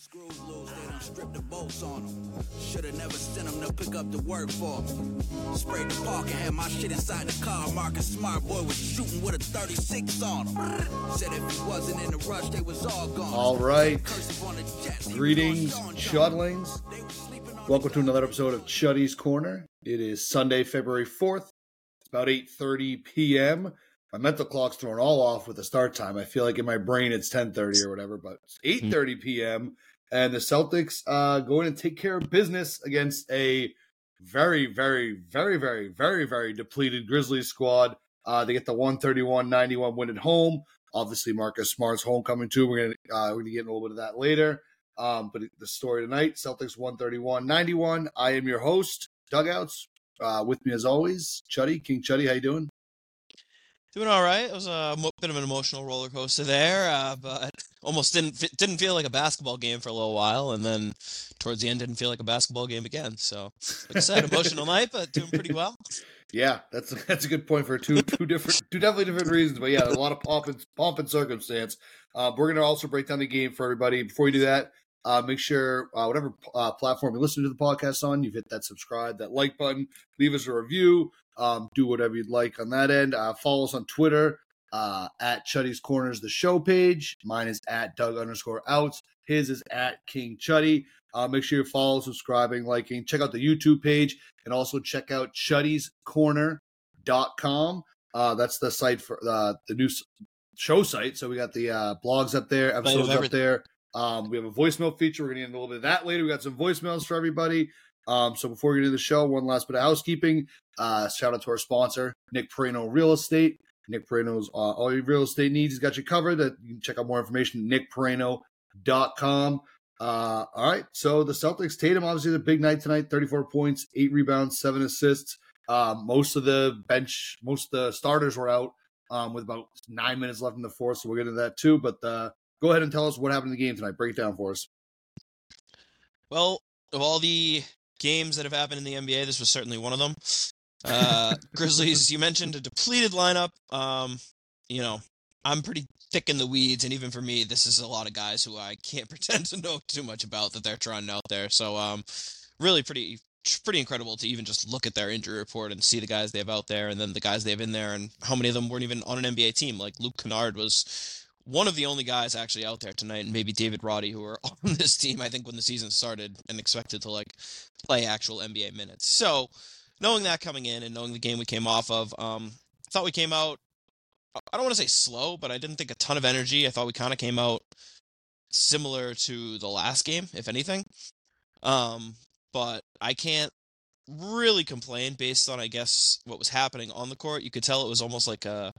screws loose, they done stripped the bolts on them. Should've never sent them to pick up the work for me. Sprayed the park and had my shit inside the car. Marcus Smart Boy was shooting with a 36 on him. Said if he wasn't in the rush, they was all gone. All right. Cursive on the Jets, he was Greetings, gone, gone. Chudlings. They was sleeping on Welcome to another episode of Chuddy's Corner. It is Sunday, February 4th. It's about 8.30 p.m. My mental clock's thrown all off with the start time. I feel like in my brain it's 10.30 or whatever, but it's mm-hmm. 8.30 p.m. And the Celtics uh, going to take care of business against a very, very, very, very, very, very depleted Grizzlies squad. Uh, they get the 131-91 win at home. Obviously, Marcus Smart's homecoming too. We're gonna uh, we're gonna get a little bit of that later. Um, but the story tonight, Celtics 131-91. I am your host, Dugouts. Uh, with me as always, Chuddy, King Chuddy. How you doing? Doing all right. It was a bit of an emotional roller coaster there, uh, but almost didn't didn't feel like a basketball game for a little while, and then towards the end didn't feel like a basketball game again. So, like I said, emotional night, but doing pretty well. Yeah, that's that's a good point for two two different two definitely different reasons. But yeah, a lot of pomp and pomp and circumstance. Uh, we're gonna also break down the game for everybody. Before we do that, uh, make sure uh, whatever uh, platform you listen to the podcast on, you've hit that subscribe, that like button, leave us a review, um, do whatever you'd like on that end. Uh, follow us on Twitter uh, at Chuddy's Corners, the show page. Mine is at Doug underscore outs. His is at King Chuddy. Uh, make sure you follow, subscribing, liking. Check out the YouTube page and also check out chuddyscorner.com. Uh, that's the site for uh, the new show site. So we got the uh, blogs up there, episodes up there. Um, we have a voicemail feature. We're going to get into a little bit of that later. We got some voicemails for everybody. Um, so before we get into the show, one last bit of housekeeping. Uh, shout out to our sponsor, Nick Piraino Real Estate. Nick Piraino's uh, all your real estate needs. He's got you covered. That you can check out more information at nickpiraino.com. Uh, all right. So the Celtics, Tatum, obviously the big night tonight. 34 points, eight rebounds, seven assists. Uh, most of the bench, most of the starters were out um, with about nine minutes left in the fourth. So we'll get into that too. But uh, go ahead and tell us what happened in the game tonight. Break it down for us. Well, of all the games that have happened in the NBA, this was certainly one of them. Uh, Grizzlies, you mentioned a depleted lineup. Um, you know, I'm pretty thick in the weeds, and even for me, this is a lot of guys who I can't pretend to know too much about that they're trying out there. So, um, really pretty pretty incredible to even just look at their injury report and see the guys they have out there, and then the guys they have in there, and how many of them weren't even on an NBA team. Like Luke Kennard was one of the only guys actually out there tonight, and maybe David Roddy, who are on this team, I think, when the season started and expected to like play actual NBA minutes. So, knowing that coming in and knowing the game we came off of, um, I thought we came out. I don't want to say slow, but I didn't think a ton of energy. I thought we kind of came out similar to the last game, if anything. Um, but I can't really complain based on, I guess, what was happening on the court. You could tell it was almost like a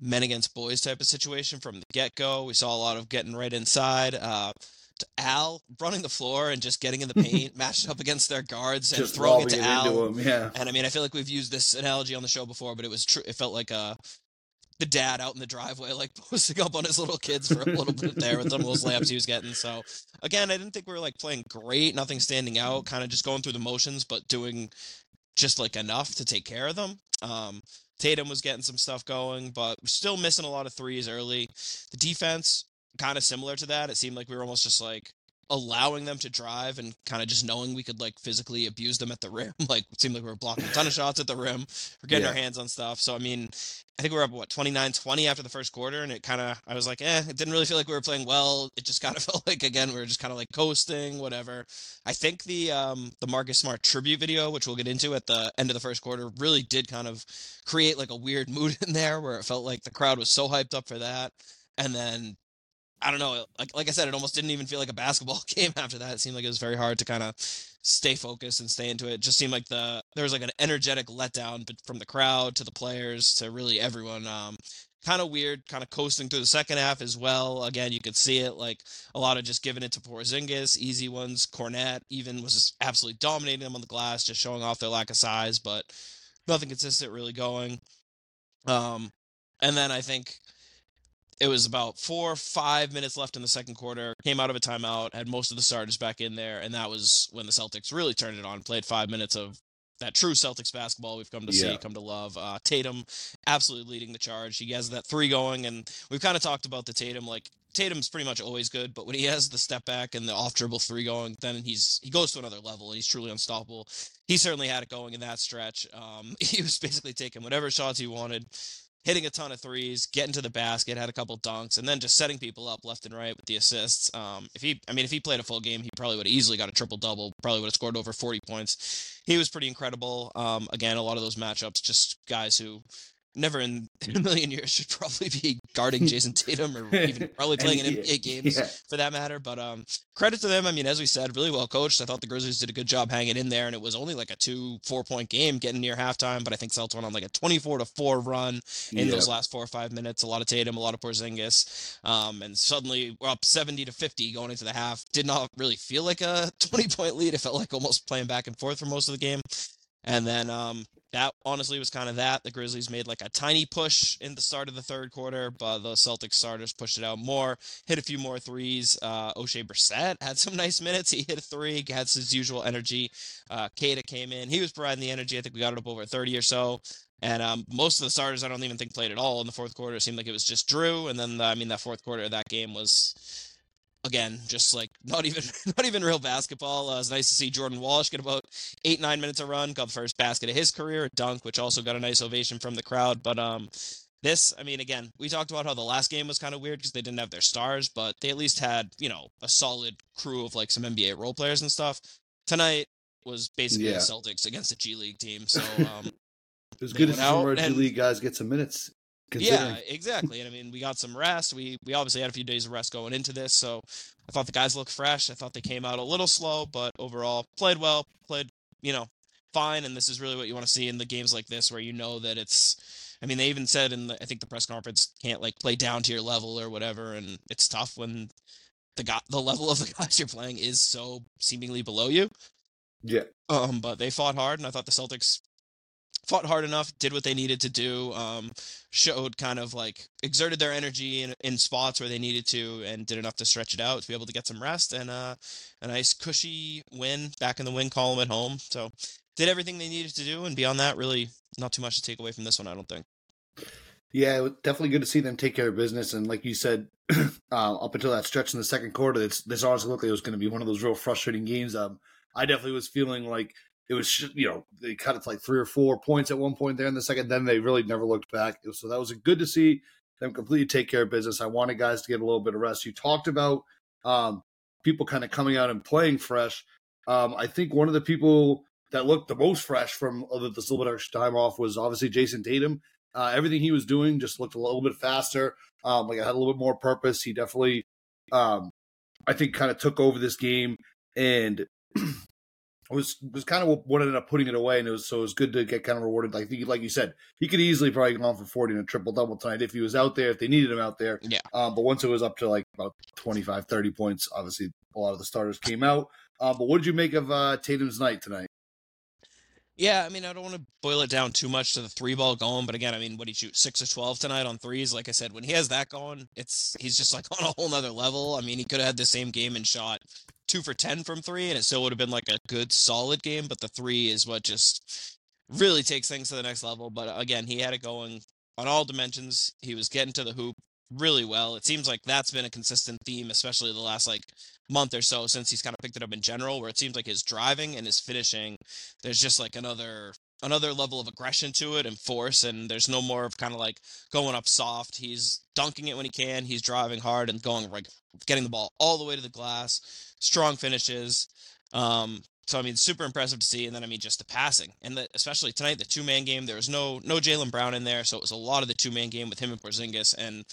men against boys type of situation from the get go. We saw a lot of getting right inside. Uh, to Al running the floor and just getting in the paint, matched up against their guards and Just throwing it to Al. him. Yeah. And I mean, I feel like we've used this analogy on the show before, but it was true. It felt like uh, the dad out in the driveway, like posting up on his little kids for a little bit there with some of those layups he was getting. So again, I didn't think we were like playing great, nothing standing out, kind of just going through the motions, but doing just like enough to take care of them. Um, Tatum was getting some stuff going, but still missing a lot of threes early. The defense, kind of similar to that. It seemed like we were almost just like allowing them to drive and kind of just knowing we could like physically abuse them at the rim. Like it seemed like we were blocking a ton of shots at the rim. We're getting our hands on stuff. So I mean, I think we were up what 29-20 after the first quarter, and it kind of I was like, eh, it didn't really feel like we were playing well. It just kind of felt like again we were just kind of like coasting, whatever. I think the um the Marcus Smart tribute video, which we'll get into at the end of the first quarter, really did kind of create like a weird mood in there where it felt like the crowd was so hyped up for that, and then I don't know, like like I said, it almost didn't even feel like a basketball game after that. It seemed like it was very hard to kind of stay focused and stay into it. it. Just seemed like the there was like an energetic letdown from the crowd to the players to really everyone. Um, kind of weird, kind of coasting through the second half as well. Again, you could see it like a lot of just giving it to Porzingis, easy ones. Kornet even was just absolutely dominating them on the glass, just showing off their lack of size, but nothing consistent really going. Um, and then I think it was about four or five minutes left in the second quarter. Came out of a timeout, had most of the starters back in there, and that was when the Celtics really turned it on. Played five minutes of that true Celtics basketball we've come to see, come to love. Uh, Tatum absolutely leading the charge. He has that three going, and we've kind of talked about the Tatum. Like Tatum's pretty much always good, but when he has the step back and the off dribble three going, then he's he goes to another level and he's truly unstoppable. He certainly had it going in that stretch. Um, he was basically taking whatever shots he wanted, hitting a ton of threes, getting to the basket, had a couple dunks, and then just setting people up left and right with the assists. Um, if he, I mean, if he played a full game, he probably would have easily got a triple double. Probably would have scored over 40 points. He was pretty incredible. Um, again, a lot of those matchups, just guys who never in a million years should probably be guarding Jayson Tatum or even probably playing in NBA games yeah. for that matter. But um, credit to them. I mean, as we said, really well coached. I thought the Grizzlies did a good job hanging in there, and it was only like a two, four point game getting near halftime. But I think Celtics went on like a 24 to four run in those last four or five minutes. A lot of Tatum, a lot of Porzingis, um, and suddenly we're up 70 to 50 going into the half. Did not really feel like a 20 point lead. It felt like almost playing back and forth for most of the game. And then um, that honestly was kind of that. The Grizzlies made like a tiny push in the start of the third quarter, but the Celtics starters pushed it out more, hit a few more threes. Uh, Oshae Brissett had some nice minutes. He hit a three, had his usual energy. Uh, Queta came in. He was providing the energy. I think we got it up over 30 or so. And um, most of the starters, I don't even think played at all in the fourth quarter. It seemed like it was just Jrue. And then, I mean, that fourth quarter of that game was again just like not even not even real basketball. Uh, it was nice to see Jordan Walsh get about eight nine minutes a run, got the first basket of his career, a dunk, which also got a nice ovation from the crowd. But um, this, I mean, again, we talked about how the last game was kind of weird because they didn't have their stars, but they at least had you know a solid crew of like some NBA role players and stuff. Tonight was basically Yeah. the Celtics against a G League team, so um, It was good to see some out of our and- G League guys get some minutes. Yeah, exactly. And I mean, we got some rest. We we obviously had a few days of rest going into this, so I thought the guys looked fresh. I thought they came out a little slow, but overall played well, played you know fine. And this is really what you want to see in the games like this, where you know that it's. I mean, they even said in the I think the press conference can't like play down to your level or whatever, and it's tough when the got the level of the guys you're playing is so seemingly below you. Yeah. Um, but they fought hard, and I thought the Celtics fought hard enough, did what they needed to do, um, showed kind of like exerted their energy in, in spots where they needed to, and did enough to stretch it out to be able to get some rest and uh, a nice cushy win back in the win column at home. So did everything they needed to do, and beyond that, really not too much to take away from this one. I don't think. Yeah, definitely good to see them take care of business. And like you said, uh, up until that stretch in the second quarter, it's, this honestly looked like it was going to be one of those real frustrating games. Um, I definitely was feeling like it was, you know, they cut it like three or four points at one point there in the second. Then they really never looked back. So that was good to see them completely take care of business. I wanted guys to get a little bit of rest. You talked about um, people kind of coming out and playing fresh. Um, I think one of the people that looked the most fresh from other this little bit of time off was obviously Jayson Tatum. Uh, everything he was doing just looked a little bit faster. Um, like I had a little bit more purpose. He definitely, um, I think, kind of took over this game and was was kind of what ended up putting it away. And it was so it was good to get kind of rewarded. Like like you said, he could easily probably gone for forty and a triple double tonight if he was out there if they needed him out there. Yeah. Um, but once it was up to like about 25, 30 points, obviously a lot of the starters came out. Uh, but what did you make of uh, Tatum's night tonight? Yeah, I mean, I don't want to boil it down too much to the three ball going, but again, I mean, what he shoot six or twelve tonight on threes? Like I said, when he has that going, it's he's just like on a whole nother level. I mean, he could have had the same game and shot two for ten from three, and it still would have been like a good solid game. But the three is what just really takes things to the next level. But uh, again, he had it going on all dimensions. He was getting to the hoop really well. It seems like that's been a consistent theme, especially the last like month or so since he's kind of picked it up in general, where it seems like his driving and his finishing, there's just like another another level of aggression to it and force, and there's no more of kind of like going up soft. He's dunking it when he can. He's driving hard and going like getting the ball all the way to the glass. Strong finishes. Um, so I mean, super impressive to see, and then I mean, just the passing, and the, especially tonight, the two man game. There was no no Jaylen Brown in there, so it was a lot of the two man game with him and Porzingis, and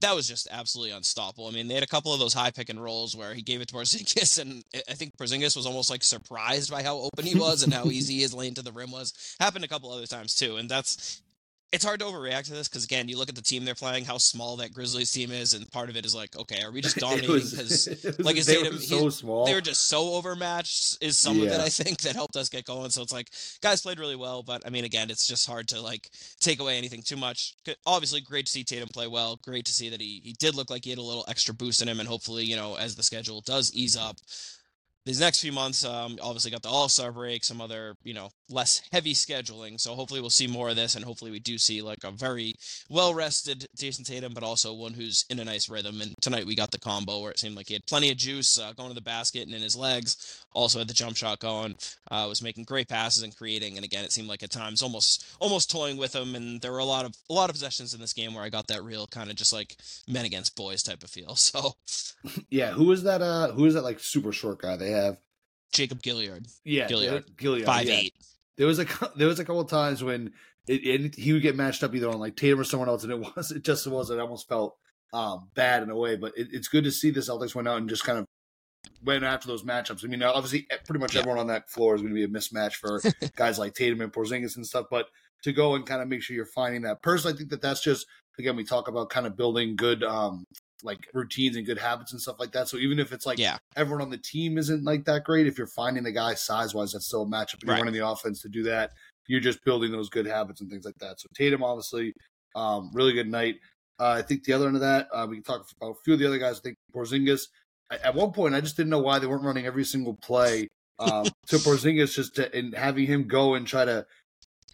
that was just absolutely unstoppable. I mean, they had a couple of those high pick and rolls where he gave it to Porzingis, and I think Porzingis was almost like surprised by how open he was and how easy his lane to the rim was. Happened a couple other times too, and that's it's hard to overreact to this because again, you look at the team they're playing, how small that Grizzlies team is, and part of it is like, okay, are we just dominating because like I they said, were he- small. they were just so overmatched is some of it I think that helped us get going. So it's like guys played really well, but I mean again, it's just hard to like take away anything too much. Obviously, great to see Tatum play well. Great to see that he he did look like he had a little extra boost in him, and hopefully, you know, as the schedule does ease up. These next few months, um, obviously got the All Star break, some other, you know, less heavy scheduling. So hopefully we'll see more of this, and hopefully we do see like a very well rested Jayson Tatum, but also one who's in a nice rhythm. And tonight we got the combo where it seemed like he had plenty of juice uh, going to the basket and in his legs. Also had the jump shot going. Uh, was making great passes and creating. And again, it seemed like at times almost almost toying with him. And there were a lot of a lot of possessions in this game where I got that real kind of just like men against boys type of feel. So yeah, who is that? Uh, who is that like super short guy they have? Jacob Gilyard. Yeah, Gilliard. Gilyard. Five yeah. eight. There was a there was a couple of times when it, it, he would get matched up either on like Tatum or someone else, and it was it just was it almost felt um, bad in a way. But it, it's good to see the Celtics went out and just kind of went after those matchups. I mean, obviously, pretty much everyone on that floor is going to be a mismatch for guys like Tatum and Porzingis and stuff. But to go and kind of make sure you're finding that person, I think that that's just again we talk about kind of building good um, like routines and good habits and stuff like that. So even if it's like Yeah. everyone on the team isn't like that great, if you're finding the guy size wise, that's still a matchup. And you're Right. running the offense to do that. You're just building those good habits and things like that. So Tatum, obviously, um, really good night. Uh, I think the other end of that, uh, we can talk about a few of the other guys. I think Porzingis. At at one point, I just didn't know why they weren't running every single play um, to Porzingis, just to and having him go and try to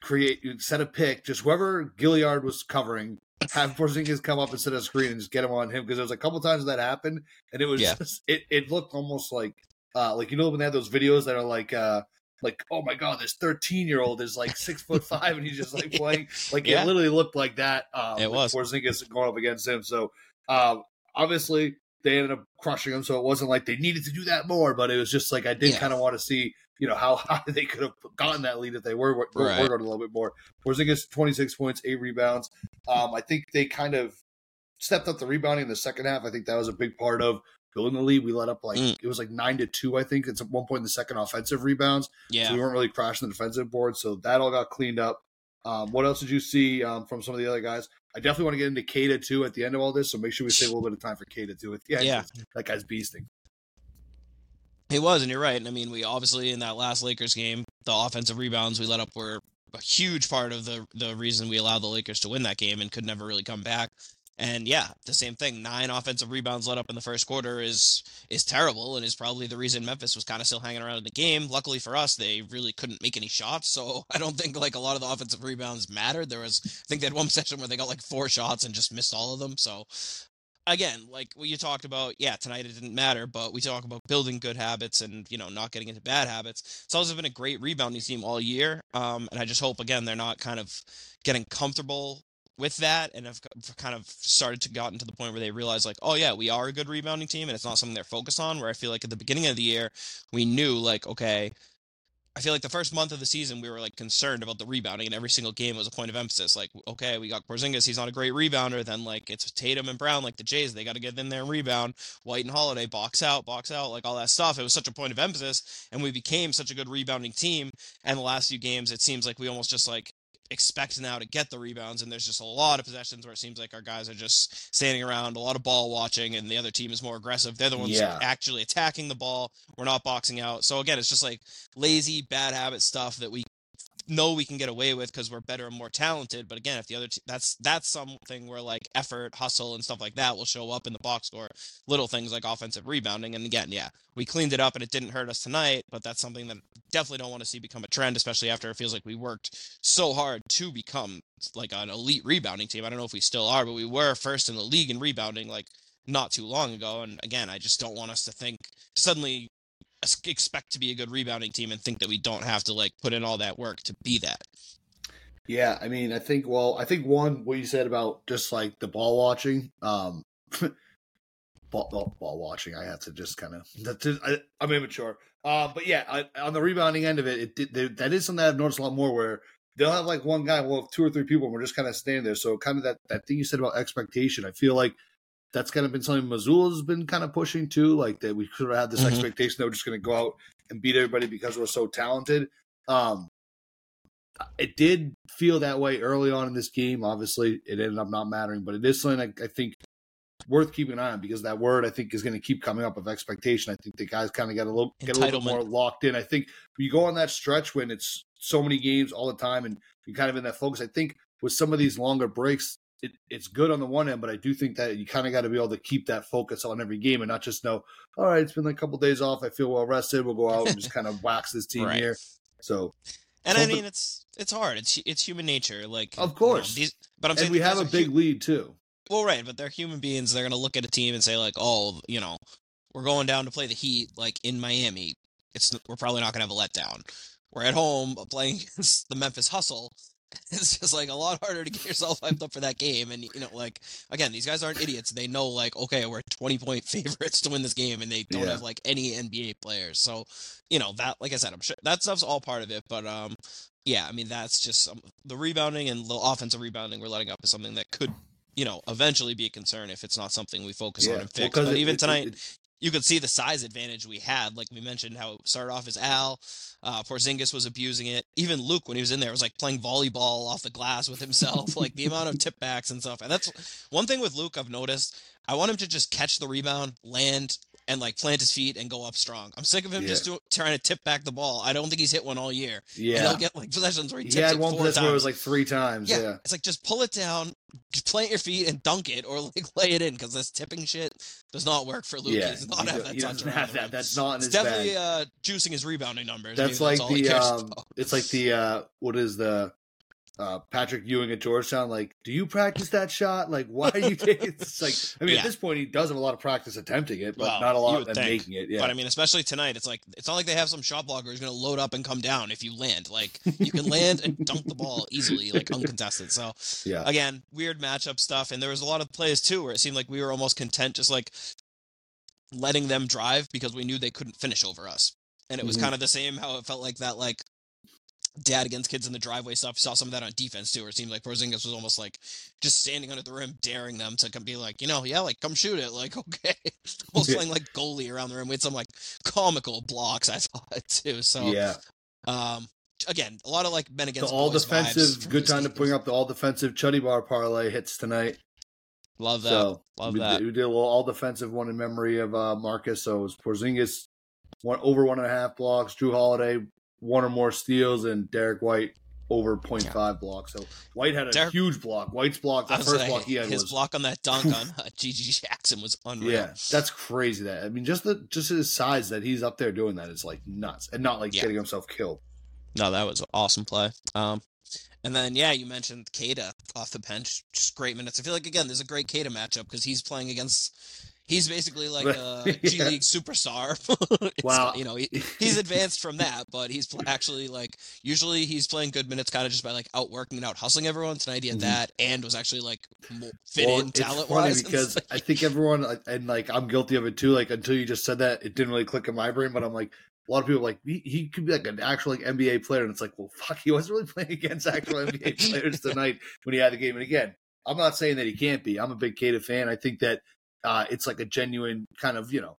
create set a pick. Just whoever Gilyard was covering, have Porzingis come up and set a screen and just get him on him because there was a couple times that happened and it was Yeah. just it, it looked almost like uh like you know when they have those videos that are like uh like oh my god this 13 year old is like six foot five and he's just like playing like Yeah. it literally looked like that um It was. Porzingis going up against him so um obviously they ended up crushing him so it wasn't like they needed to do that more but it was just like I did Yeah. kind of want to see you know how high they could have gotten that lead if they were, were, Right. a little bit more Porzingis 26 points, eight rebounds. Um, I think they kind of stepped up the rebounding in the second half. I think that was a big part of building the lead. We let up like Mm. it was like nine to two. I think it's at one point in the second offensive rebounds. Yeah. So we weren't really crashing the defensive board. So that all got cleaned up. Um, what else did you see um, from some of the other guys? I definitely want to get into Queta too at the end of all this. So make sure we save a little bit of time for Queta too. End. Yeah. that guy's beasting. He was, and you're right. And I mean, we obviously in that last Lakers game, the offensive rebounds we let up were a huge part of the the reason we allowed the Lakers to win that game and could never really come back. And yeah, the same thing. Nine offensive rebounds let up in the first quarter is is terrible and is probably the reason Memphis was kind of still hanging around in the game. Luckily for us, they really couldn't make any shots, so I don't think like a lot of the offensive rebounds mattered. There was I think they had one session where they got like four shots and just missed all of them. So again, like what you talked about, yeah, tonight it didn't matter, but we talk about building good habits and you know not getting into bad habits. Celtics have been a great rebounding team all year, um, and I just hope again they're not kind of getting comfortable with that and have kind of started to gotten to the point where they realize like, oh yeah, we are a good rebounding team, and it's not something they're focused on. Where I feel like at the beginning of the year we knew like, okay. I feel like the first month of the season we were like concerned about the rebounding, and every single game was a point of emphasis. Like, okay, we got Porzingis, he's not a great rebounder. Then like it's Tatum and Brown, like the Jays, they got to get in there and rebound. White and Holiday, box out, box out, like all that stuff. It was such a point of emphasis, and we became such a good rebounding team. And the last few games, it seems like we almost just like expect now to get the rebounds and there's just a lot of possessions where it seems like our guys are just standing around a lot of ball watching and the other team is more aggressive. They're the ones Yeah. actually attacking the ball. We're not boxing out. So again it's just like lazy bad habit stuff that we know we can get away with because we're better and more talented but again if the other that's that's something where like effort hustle and stuff like that will show up in the box score little things like offensive rebounding and again yeah we cleaned it up and it didn't hurt us tonight but that's something that definitely don't want to see become a trend especially after it feels like we worked so hard to become like an elite rebounding team. I don't know if we still are but we were first in the league in rebounding like not too long ago and again i just don't want us to think suddenly expect to be a good rebounding team and think that we don't have to like put in all that work to be that Yeah, I mean, I think well, I think one what you said about just like the ball watching, um, ball, ball, ball watching. I have to just kind of I, I'm immature, uh, but yeah, I, on the rebounding end of it, it there, that is something I've noticed a lot more where they'll have like one guy, we'll two or three people, and we're just kind of standing there. So kind of that that thing you said about expectation, I feel like. That's kind of been something Mazzulla's been kind of pushing too, like that we could have had this Mhm. expectation that we're just going to go out and beat everybody because we're so talented. Um, it did feel that way early on in this game. Obviously, it ended up not mattering, but it is something I, I think worth keeping an eye on because that word I think is going to keep coming up of expectation. I think the guys kind of get a little get a little more locked in. I think you go on that stretch when it's so many games all the time and you're kind of in that focus. I think with some of these longer breaks, it, it's good on the one end, but I do think that you kind of got to be able to keep that focus on every game and not just know, all right, it's been like a couple days off. I feel well rested. We'll go out and just kind of wax this team Right. here. So And I mean, it's it's hard. It's it's human nature. Like Of you know, course. these, but I'm and saying we have a big hu- lead too. well, right, but they're human beings. They're gonna look at a team and say like, oh, you know, we're going down to play the Heat like in Miami. It's we're probably not gonna have a letdown. We're at home playing against the Memphis Hustle. It's just like a lot harder to get yourself hyped up for that game. And you know, like again, these guys aren't idiots. They know like, okay, we're twenty point favorites to win this game, and they don't Yeah. have like any NBA players. So, you know that, like I said, I'm sure that stuff's all part of it. But um, yeah, I mean that's just um, the rebounding and the offensive rebounding we're letting up is something that could, you know, eventually be a concern if it's not something we focus on and Well, but it- even it- tonight, it- you could see the size advantage we had. Like we mentioned, how it started off as Al, uh, Porzingis was abusing it. Even Luke, when he was in there, was like playing volleyball off the glass with himself. like the amount of tip backs and stuff. And that's one thing with Luke I've noticed. I want him to just catch the rebound, land, and like plant his feet and go up strong. I'm sick of him Yeah. just do, trying to tip back the ball. I don't think he's hit one all year. And yeah, he'll get like possessions where he he had it one possession where it was like three times. Yeah, Yeah, it's like just pull it down, just plant your feet and dunk it, or like lay it in because this tipping shit does not work for Luke. yeah. he not have that touch have that. That's not in It's his definitely uh, juicing his rebounding numbers. That's Maybe like all he the um, it's like the uh, what is the uh, Patrick Ewing at Georgetown? Like, do you practice that shot? Like, why are you taking? It's like, I mean, Yeah. at this point, he does have a lot of practice attempting it, but Well, not a lot of making it. Yeah, But I mean, especially tonight, it's like it's not like they have some shot blocker who's going to load up and come down if you land. Like you can land and dunk the ball easily, like uncontested. So yeah, again, weird matchup stuff, and there was a lot of plays too where it seemed like we were almost content just like letting them drive because we knew they couldn't finish over us. And it was Mhm. kind of the same how it felt like that like dad against kids in the driveway stuff. Saw some of that on defense too, where it seemed like Porzingis was almost like just standing under the rim, daring them to come be like, you know, yeah, like come shoot it, like okay, almost playing like goalie around the rim. We had some like comical blocks I thought too. So yeah. um, again, a lot of like men The against all boys defensive. Good time to bring up the all defensive Chuddy Bar parlay hits tonight. Love that. So Love we, that. We did a little all defensive one in memory of uh, Marcus. So it was Porzingis one over one and a half blocks, Jrue Holiday one or more steals, and Derrick White over 0.5 blocks. So White had a Derrick- huge block. White's block, the first like, block he had his was block on that dunk on uh, GG Jackson was unreal. yeah, that's crazy. That I mean, just the just his size that he's up there doing that is like nuts, and not like Yeah. getting himself killed. No, that was an awesome play. Um, and then yeah, you mentioned Queta off the bench, just great minutes. I feel like again, there's a great Queta matchup because he's playing against. He's basically like a G Yeah. League superstar. Wow. you know, he, he's advanced from that, but he's actually like usually he's playing good minutes, kind of just by like outworking and out hustling everyone. Tonight he had Mhm. that and was actually like fit Well, in talent funny wise. because I think everyone and like I'm guilty of it too. Like until you just said that, it didn't really click in my brain. But I'm like, a lot of people are like he, he could be like an actual like NBA player, and it's like, well, fuck, he wasn't really playing against actual NBA players tonight when he had the game. And again, I'm not saying that he can't be. I'm a big Queta fan. I think that uh, it's like a genuine kind of you know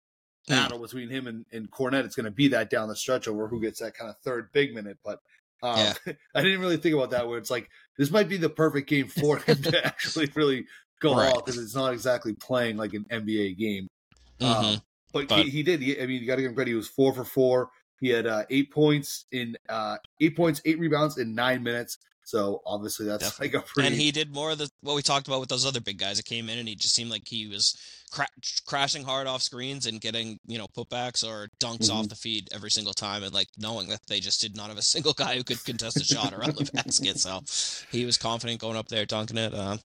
Hmm. battle between him and, and Kornet. It's going to be that down the stretch over who gets that kind of third big minute. But um, Yeah. I didn't really think about that. Where it's like this might be the perfect game for him to actually really go Right. off because it's not exactly playing like an NBA game. Mhm. Um, but, But- he, he did. He, I mean, you got to give him credit. He was four for four. He had uh, eight points in uh, eight points, eight rebounds in nine minutes. So obviously that's Definitely. like a pretty. And he did more of the what we talked about with those other big guys that came in, and he just seemed like he was cra- crashing hard off screens and getting you know putbacks or dunks off Mhm. the feed every single time, and like knowing that they just did not have a single guy who could contest a shot around the basket. So he was confident going up there dunking it. Um,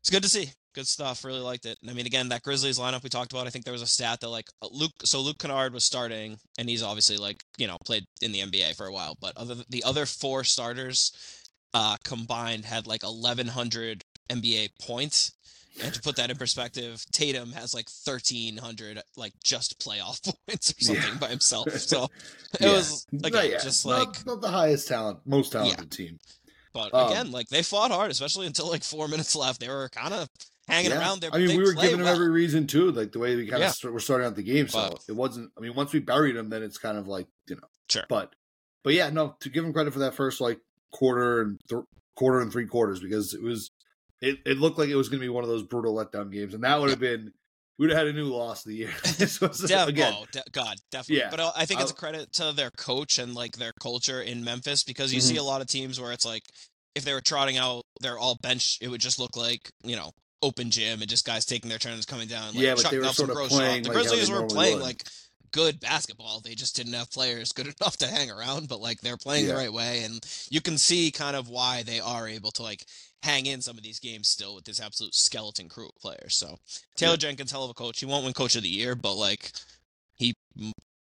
it's good to see. Good stuff. Really liked it. And I mean, again, that Grizzlies lineup we talked about. I think there was a stat that like uh, Luke. So Luke Kennard was starting, and he's obviously like you know played in the NBA for a while. But other the other four starters uh, combined had like 1,100 NBA points. And to put that in perspective, Tatum has like 1,300 like just playoff points or something Yeah. by himself. So it Yeah. was Not again yet. just like, not, the highest talent, most talented team. but um, again, like they fought hard, especially until like four minutes left. They were kind of hanging Yeah. around there. I mean, we were giving him well. every reason too, like the way we kind Yeah. of st- were starting out the game. So But- it wasn't. I mean, once we buried him, then it's kind of like you know. Sure. But but yeah, no. To give him credit for that first like quarter and th- quarter and three quarters because it was it, it looked like it was going to be one of those brutal letdown games, and that would have been we would have had a new loss of the year. this was Def- again. oh, de- God, definitely. Yeah. But I think it's a credit to their coach and like their culture in Memphis because you see Mm-hmm. a lot of teams where it's like if they were trotting out their all bench, it would just look like you know open gym and just guys taking their turns coming down. Like, Yeah, but they chucking were up some sort of gross playing shot. The like how they Grizzlies were playing would. like good basketball. They just didn't have players good enough to hang around, but like they're playing Yeah. the right way and you can see kind of why they are able to like hang in some of these games still with this absolute skeleton crew of players. So Taylor Yeah. Jenkins, hell of a coach. He won't win coach of the year, but like he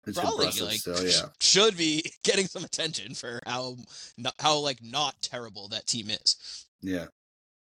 It's probably like still, yeah. should be getting some attention for how not, how like not terrible that team is. Yeah.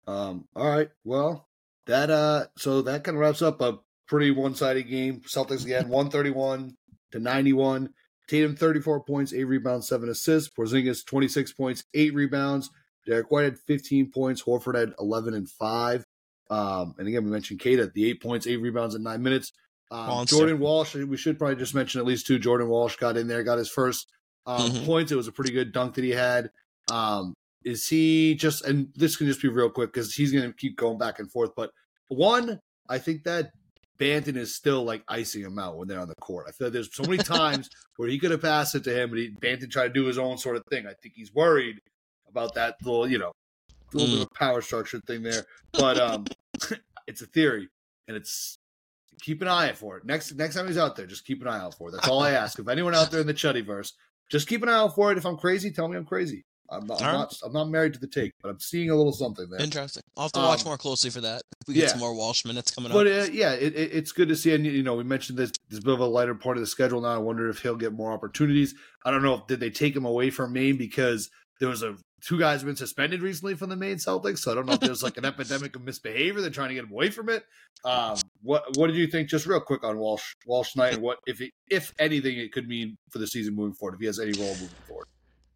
Um, all right. Well, that uh so that kind of wraps up a pretty one-sided game. Celtics again, 131 to 91. Tatum 34 points, 8 rebounds, 7 assists. Porzingis 26 points, 8 rebounds. Derrick White had 15 points. Horford had 11 and 5. Um, and again, we mentioned Queta the 8 points, 8 rebounds in 9 minutes. Um, Jordan Walsh, we should probably just mention at least two. Jordan Walsh got in there, got his first um, Mhm. points. It was a pretty good dunk that he had. Um, is he just and this can just be real quick because he's going to keep going back and forth. But one, I think that Banton is still like icing him out when they're on the court. I feel like there's so many times where he could have passed it to him, and he, Banton tried to do his own sort of thing. I think he's worried about that little, you know, little bit of power structure thing there. But um, it's a theory, and it's keep an eye out for it. Next next time he's out there, just keep an eye out for it. That's all I ask. If anyone out there in the Chuddyverse, just keep an eye out for it. If I'm crazy, tell me I'm crazy. I'm not, I'm not I'm not married to the take, but I'm seeing a little something there. Interesting. I'll have to watch Um, more closely for that. If we get yeah. some more Walsh minutes coming But up. uh, yeah, it, it, it's good to see. And you know, we mentioned this this bit of a lighter part of the schedule now. I wonder if he'll get more opportunities. I don't know if did they take him away from Maine because there was a two guys have been suspended recently from the Maine Celtics. So I don't know if there's like an epidemic of misbehavior. They're trying to get him away from it. Um, what what did you think? Just real quick on Walsh Walsh night and what if it, if anything it could mean for the season moving forward if he has any role moving forward.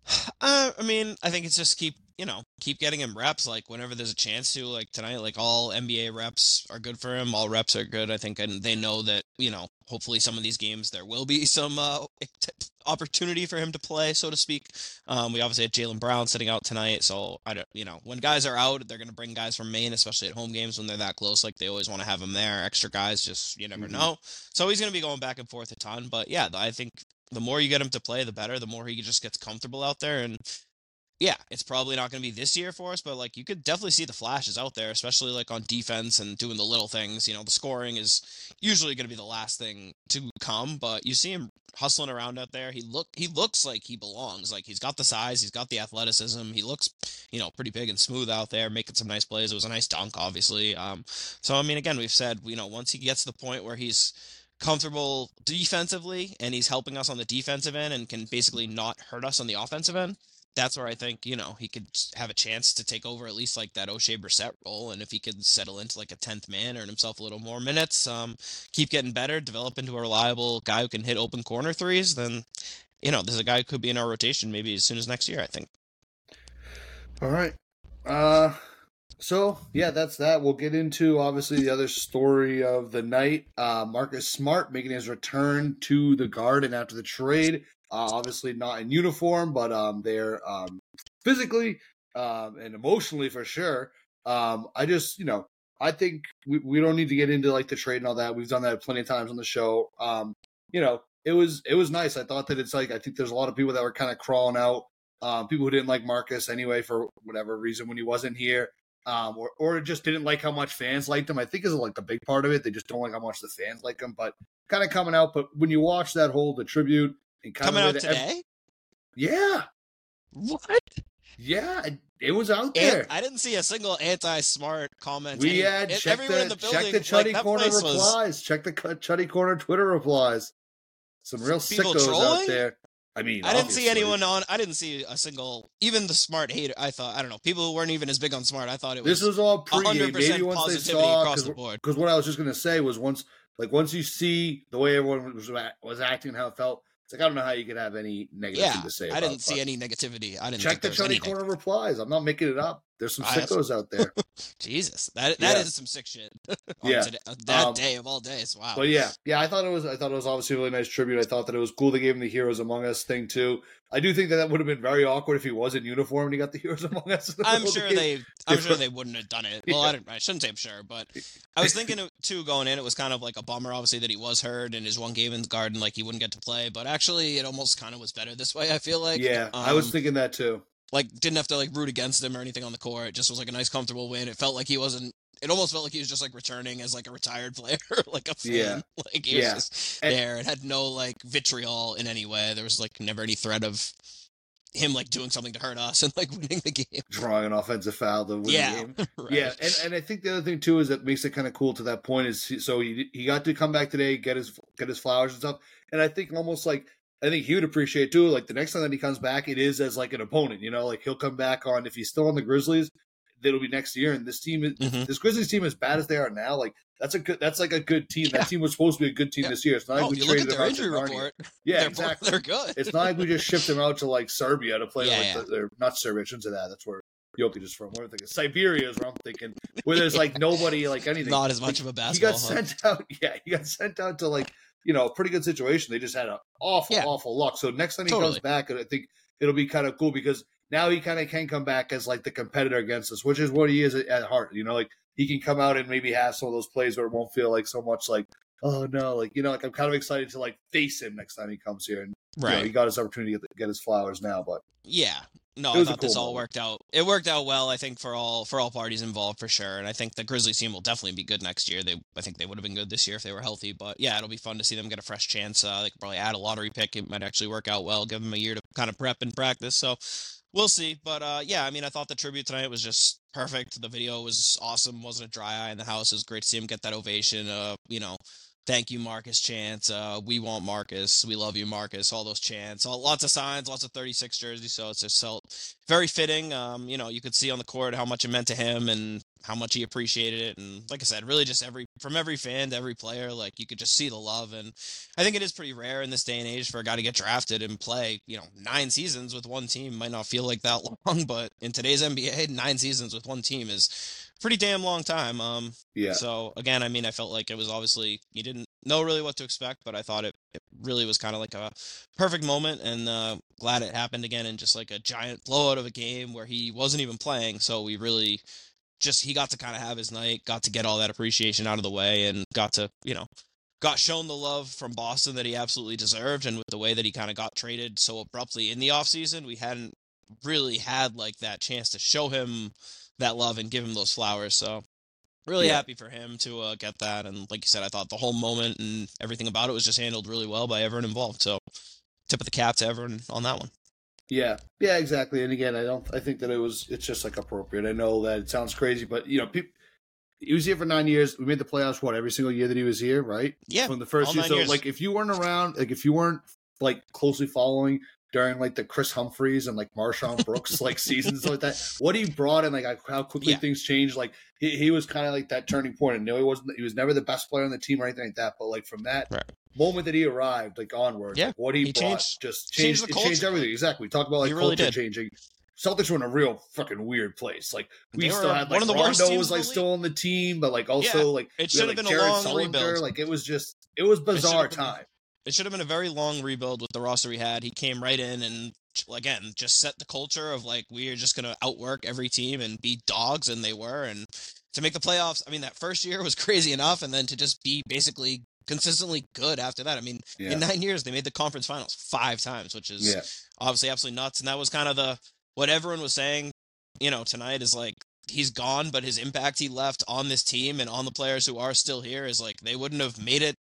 Uh, I mean, I think it's just keep you know keep getting him reps. Like whenever there's a chance to, like tonight, like all NBA reps are good for him. All reps are good, I think, and they know that you know. Hopefully, some of these games there will be some uh, opportunity for him to play, so to speak. Um, we obviously had Jaylen Brown sitting out tonight, so I don't, you know, when guys are out, they're going to bring guys from Maine, especially at home games when they're that close. Like they always want to have him there. Extra guys, just you never Mhm. know. So he's going to be going back and forth a ton. But yeah, I think the more you get him to play, the better. The more he just gets comfortable out there. And yeah, it's probably not going to be this year for us, but like you could definitely see the flashes out there, especially like on defense and doing the little things. You know, the scoring is usually going to be the last thing to come, but you see him hustling around out there. He look he looks like he belongs. Like he's got the size, he's got the athleticism. He looks, you know, pretty big and smooth out there, making some nice plays. It was a nice dunk, obviously. Um, so I mean, again, we've said, you know, once he gets to the point where he's comfortable defensively and he's helping us on the defensive end and can basically not hurt us on the offensive end. That's where I think, you know, he could have a chance to take over at least like that Oshae Brissett role. And if he could settle into like a 10th man, earn himself a little more minutes, um, keep getting better, develop into a reliable guy who can hit open corner threes, then, you know, there's a guy who could be in our rotation maybe as soon as next year, I think. All right. Uh so yeah, that's that. We'll get into obviously the other story of the night. Uh Marcus Smart making his return to the Garden after the trade. Uh, obviously not in uniform, but um they're um physically um and emotionally for sure. Um I just, you know, I think we, we don't need to get into like the trade and all that. We've done that plenty of times on the show. Um, you know, it was it was nice. I thought that it's like I think there's a lot of people that were kind of crawling out um, people who didn't like Marcus anyway for whatever reason when he wasn't here, um, or or just didn't like how much fans liked him. I think is like the big part of it. They just don't like how much the fans like him. But kind of coming out. But when you watch that whole the tribute and kind Coming of out today? yeah, What? yeah, it, was out there. I didn't see a single anti-smart comment. we had check everyone the, in the check the like, Chuddy that Corner place was- replies. Check the Ch- Chuddy Corner Twitter replies. Some real sickos trolling? out there. I mean, I didn't see anyone on. I didn't see a single, even the smart hater. I thought I don't know people who weren't even as big on smart. I thought it was This was all pre Maybe once they saw across the because board. because what I was just gonna say was once like once you see the way everyone was was acting and how it felt, it's like I don't know how you could have any negative Yeah, to say. I didn't see any negativity. I didn't Check the Chuddy. Corner replies. I'm not making it up. There's some I- sickos out there. Jesus, that that is Yeah. some sick shit. Yeah. today- that Um, day of all days. Wow. But yeah, yeah, I thought it was. I thought it was obviously a really nice tribute. I thought that it was cool they gave him the Heroes Among Us thing too. I do think that that would have been very awkward if he was in uniform and he got the Heroes Among Us. the I'm the sure they. I'm sure they wouldn't have done it. Well, I, don't, I shouldn't say I'm sure, but I was thinking too going in. It was kind of like a bummer, obviously, that he was hurt in his one game in the Garden, like he wouldn't get to play. But actually, it almost kind of was better this way. I feel like. yeah, I was Um, thinking that too. Like didn't have to like root against him or anything on the court. It just was like a nice, comfortable win. It felt like he wasn't it almost felt like he was just like returning as like a retired player, like a fan. Yeah. Like he was Yeah. just And- there It had no like vitriol in any way. There was like never any threat of him like doing something to hurt us and like winning the game. drawing an offensive foul to win the Yeah. game. right. Yeah, and, and I think the other thing too is that makes it kind of cool to that point is he, so he he got to come back today, get his get his flowers and stuff, and I think almost like I think he would appreciate too. Like the next time that he comes back, it is as like an opponent. You know, like he'll come back on if he's still on the Grizzlies, it'll be next year. And this team, is Mhm. this Grizzlies team, as bad as they are now, like that's a good that's like a good team. Yeah. That team was supposed to be a good team Yeah. this year. It's not like Oh, we look at traded their injury report. Yeah, they're, exactly. They're good. It's not like we just shipped them out to like Serbia to play Yeah, like. They're not Serbia, I shouldn't say that. That's where Jokic is from. What am I thinking? Siberia is where I'm thinking. Where there's like nobody like anything. Not as much of a He basketball. got hub. sent out. Yeah, he got sent out to like you know a pretty good situation. They just had an awful, Yeah. awful luck. So next time he Totally. comes back, I think it'll be kind of cool because now he kind of can come back as like the competitor against us, which is what he is at, at heart. You know, like he can come out and maybe have some of those plays where it won't feel like so much like oh no, like you know, like I'm kind of excited to like face him next time he comes here. And you know, right. he got his opportunity to get, get his flowers now, but Yeah. No, I thought this cool all moment. worked out. It worked out well, I think, for all for all parties involved for sure. And I think the Grizzlies team will definitely be good next year. They I think they would have been good this year if they were healthy. But yeah, it'll be fun to see them get a fresh chance. Uh, they could probably add a lottery pick. It might actually work out well. Give them a year to kind of prep and practice. So we'll see. But uh, yeah, I mean, I thought the tribute tonight was just perfect. The video was awesome. Wasn't a dry eye in the house. It was great to see him get that ovation. Uh, you know, thank you, Marcus chants. Uh, we want Marcus. We love you, Marcus. All those chants. All, lots of signs. Lots of 36 jerseys. So it's just felt very fitting. Um, you know, you could see on the court how much it meant to him and how much he appreciated it. And like I said, really just every from every fan to every player, like you could just see the love. And I think it is pretty rare in this day and age for a guy to get drafted and play, you know, nine seasons with one team. Might not feel like that long, but in today's NBA, nine seasons with one team is pretty damn long time. Um, yeah, so again, I mean, I felt like it was obviously you didn't know really what to expect, but I thought it, it really was kind of like a perfect moment, and uh, glad it happened again in just like a giant blowout of a game where he wasn't even playing. So we really just he got to kind of have his night, got to get all that appreciation out of the way, and got to you know got shown the love from Boston that he absolutely deserved, and with the way that he kind of got traded so abruptly in the offseason, we hadn't really had like that chance to show him that love and give him those flowers. So really Yeah. happy for him to uh, get that. And like you said, I thought the whole moment and everything about it was just handled really well by everyone involved. So tip of the cap to everyone on that one. Yeah, yeah, exactly. And again, I don't. I think that it was. It's just like appropriate. I know that it sounds crazy, but you know, people. He was here for nine years. We made the playoffs. What every single year that he was here, right? Yeah. from the first year. So years. like if you weren't around, like if you weren't like closely following during like the Kris Humphries and like MarShon Brooks like seasons like that, what he brought and like how quickly Yeah. things changed. Like he, he was kind of like that turning point. And no, he wasn't. He was never the best player on the team or anything like that. But like from that Right. moment that he arrived, like onward, Yeah. like, what he, He brought changed- just changed changed, changed everything. Exactly. We talked about like He really culture did. changing. Celtics were in a real fucking weird place. Like we still had one like of the worst Rondo was like still on the team, but like also Yeah. like It should have like, been a Jared long Sullinger, rebuild. Like it was just it was bizarre time. It should have been a very long rebuild with the roster he had. He came right in and again just set the culture of like we are just gonna outwork every team and be dogs, and they were. And to make the playoffs, I mean that first year was crazy enough, and then to just be basically consistently good after that. I mean, Yeah. in nine years they made the conference finals five times, which is Yeah. obviously absolutely nuts. And that was kind of the what everyone was saying, you know, tonight is like he's gone, but his impact he left on this team and on the players who are still here is like they wouldn't have made it.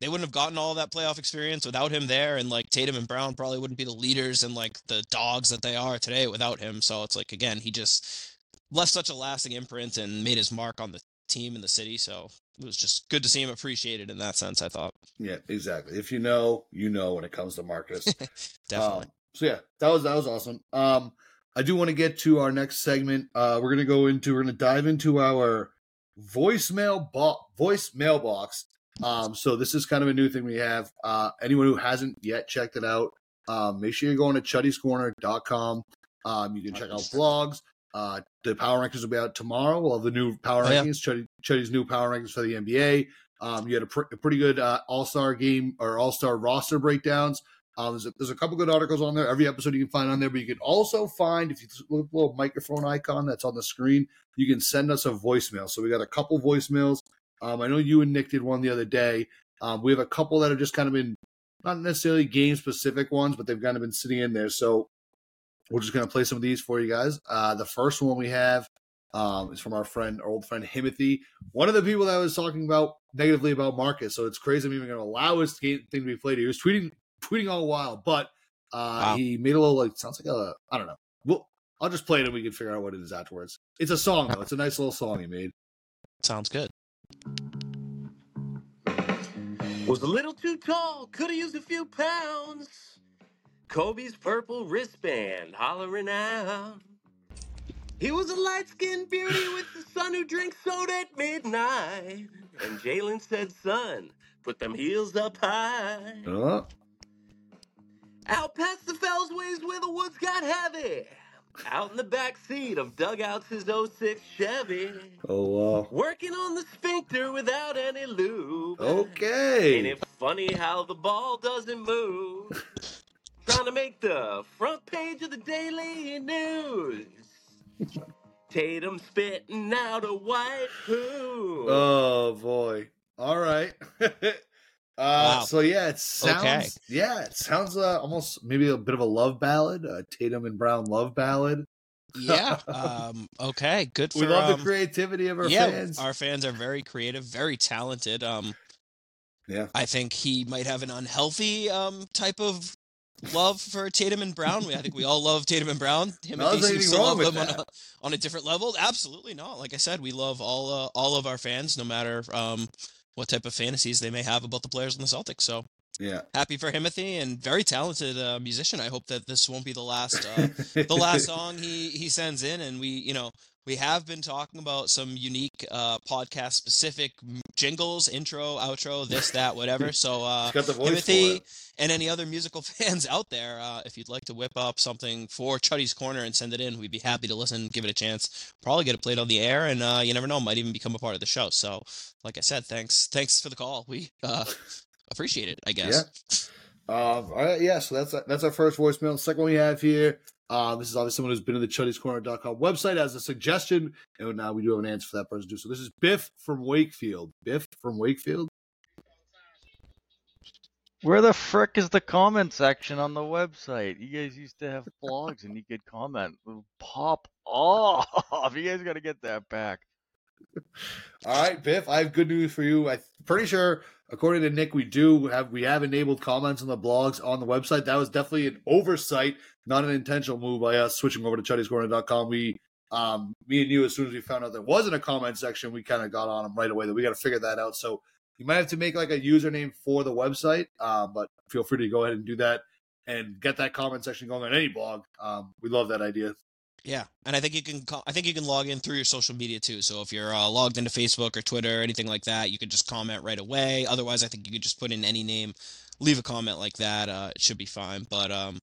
They wouldn't have gotten all that playoff experience without him there, and like Tatum and Brown probably wouldn't be the leaders and like the dogs that they are today without him. So it's like again, he just left such a lasting imprint and made his mark on the team and the city. So it was just good to see him appreciated in that sense. I thought Yeah, exactly. If you know, you know when it comes to Marcus. definitely. Um, so yeah, that was that was awesome. Um, I do want to get to our next segment. Uh, we're gonna go into we're gonna dive into our voicemail bo- voice mailbox. Um, so this is kind of a new thing we have. Uh, anyone who hasn't yet checked it out, um, make sure you're going to chuddyscorner.com. Um, you can check out blogs. Uh, the power rankings will be out tomorrow. We'll have the new power Oh, yeah. rankings, Chuddy, Chuddy's new power rankings for the NBA. Um, you had a, pr- a pretty good uh, All Star game or All Star roster breakdowns. Um, there's, a, there's a couple good articles on there. Every episode you can find on there, but you can also find if you look at the little microphone icon that's on the screen, you can send us a voicemail. So we got a couple voicemails. Um, I know you and Nick did one the other day. Um, we have a couple that have just kind of been not necessarily game specific ones, but they've kind of been sitting in there. So we're just going to play some of these for you guys. Uh, the first one we have Um, it's from our friend, our old friend Himothy, one of the people that was talking about negatively about Marcus. So it's crazy I'm even going to allow his game thing to be played. He was tweeting tweeting all a while, but uh, Wow. he made a little like sounds like a I don't know. Well, I'll just play it and we can figure out what it is afterwards. It's a song though. It's a nice little song he made. Sounds good. Was a little too tall, could have used a few pounds. Kobe's purple wristband hollering out. He was a light skinned beauty with the son who drinks soda at midnight. And Jalen said, son, put them heels up high. Uh, Out past the Fellsways where the woods got heavy. Out in the back seat of Dugout's his 06 Chevy. oh, uh, Working on the sphincter without any lube. okay. Ain't it funny how the ball doesn't move? Trying to make the front page of the Daily News. Tatum spitting out a white poo. Oh boy. All right. uh Wow. so yeah, it sounds Okay. yeah, it sounds uh, almost maybe a bit of a love ballad, a Tatum and Brown love ballad. Yeah. um, okay. Good for we love um, the creativity of our yeah, fans. our fans are very creative, very talented. Um, Yeah. I think he might have an unhealthy um type of love for Tatum and Brown. We, I think we all love Tatum and Brown. Him No, and DC anything still love them on a, on a different level. Absolutely not. Like I said, we love all uh, all of our fans, no matter um what type of fantasies they may have about the players in the Celtics. So yeah. happy for Himothy and very talented uh, musician. I hope that this won't be the last uh, the last song he he sends in and we you know we have been talking about some unique uh podcast specific jingles intro outro this that whatever. So uh He's got the voice Timothy and any other musical fans out there uh if you'd like to whip up something for Chuddy's corner and send it in we'd be happy to listen give it a chance probably get it played on the air and uh you never know might even become a part of the show. So like I said thanks thanks for the call. We uh appreciate it I guess. Um, all right, yeah, so that's that's our first voicemail. The second one we have here, uh, this is obviously someone who's been in the chuddyscorner.com website as a suggestion, and now we do have an answer for that person too. So this is Biff from Wakefield. Biff from Wakefield. Where the frick is the comment section on the website? You guys used to have blogs and you could comment. Pop off. You guys got to get that back. All right, Biff, I have good news for you. I'm pretty sure, according to Nick, we do have we have enabled comments on the blogs on the website. That was definitely an oversight, not an intentional move by us switching over to chuddyscorner.com. We um me and you, as soon as we found out there wasn't a comment section, we kind of got on them right away that we got to figure that out. So you might have to make like a username for the website, uh, but feel free to go ahead and do that and get that comment section going on any blog. Um, we love that idea. Yeah, and I think you can. I think you can log in through your social media too. So if you're uh, logged into Facebook or Twitter or anything like that, you can just comment right away. Otherwise, I think you could just put in any name, leave a comment like that. Uh, it should be fine. But um,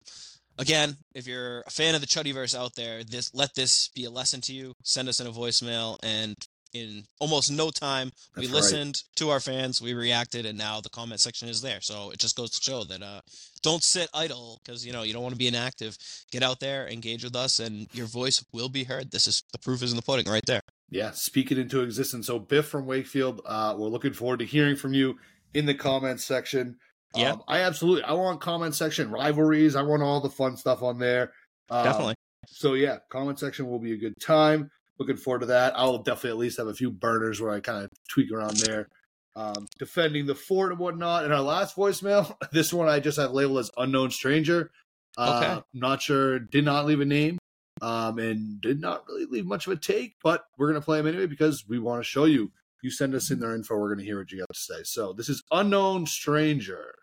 again, if you're a fan of the Chuddyverse out there, this let this be a lesson to you. Send us in a voicemail, and in almost no time, we That's right. listened to our fans, we reacted, and now the comment section is there. So it just goes to show that uh, don't sit idle because you know you don't want to be inactive. Get out there, engage with us, and your voice will be heard. This is the proof is in the pudding, right there. Yeah, speak it into existence. So Biff from Wakefield, uh, we're looking forward to hearing from you in the comments section. Yeah. Um, I absolutely I want comment section rivalries. I want all the fun stuff on there. Um, Definitely. So yeah, comment section will be a good time. Looking forward to that. I'll definitely at least have a few burners where I kind of tweak around there. Um, defending the fort and whatnot. In our last voicemail, this one I just have labeled as unknown stranger. Uh, Okay. Not sure. Did not leave a name. Um, and did not really leave much of a take, but we're gonna play them anyway because we want to show you. You send us in their info, we're gonna hear what you got to say. So this is unknown stranger.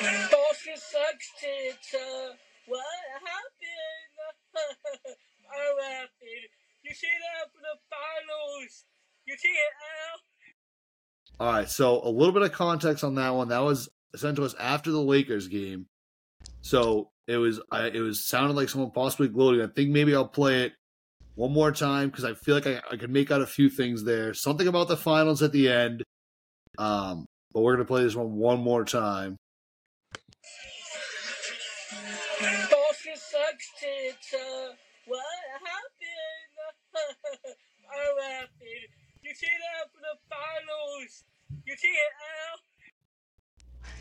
Boston sucks tits. Uh, what happened? I'm laughing. You see that for the finals. You see it, Al? All right, so a little bit of context on that one. That was sent to us after the Lakers game, so it was I, it was sounded like someone possibly gloating. I think maybe I'll play it one more time because I feel like I, I can make out a few things there. Something about the finals at the end. Um, but we're gonna play this one one more time. Uh, what happened? I'm laughing. You see that for the finals. You see it, Al?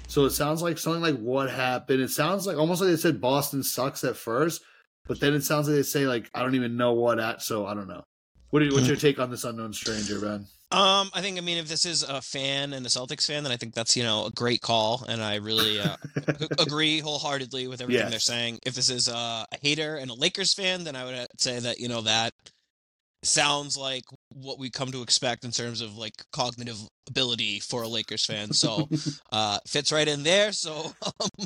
So it sounds like something like what happened. It sounds like almost like they said Boston sucks at first, but then it sounds like they say like I don't even know what at. So I don't know. What do you, what's your take on this unknown stranger, Ben? Um, I think I mean if this is a fan and a Celtics fan, then I think that's you know a great call, and I really uh, agree wholeheartedly with everything Yes. they're saying. If this is uh, a hater and a Lakers fan, then I would uh, say that you know that sounds like what we come to expect in terms of like cognitive ability for a Lakers fan. So uh, fits right in there. So um,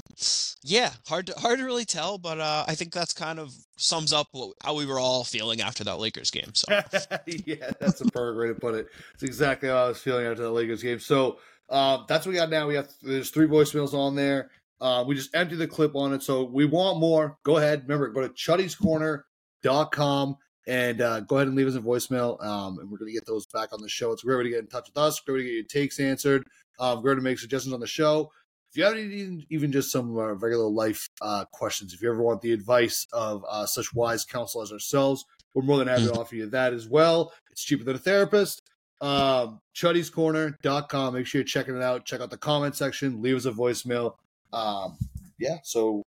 yeah, hard to hard to really tell, but uh, I think that's kind of sums up what, how we were all feeling after that Lakers game. So yeah, that's a perfect way to put it. It's exactly how I was feeling after the Lakers game. So um, that's what we got now. We have there's three voicemails on there. Uh, we just emptied the clip on it. So we want more. Go ahead. Remember, go to chuddyscorner.com and uh, go ahead and leave us a voicemail. Um, and we're going to get those back on the show. It's great way to get in touch with us. Great way to get your takes answered. Um, great to make suggestions on the show. If you have any, even, even just some uh, regular life uh, questions, if you ever want the advice of uh, such wise counsel as ourselves, we're more than happy to offer you that as well. It's cheaper than a therapist. Um, ChuddysCorner.com. Make sure you're checking it out. Check out the comment section. Leave us a voicemail. Um, yeah, so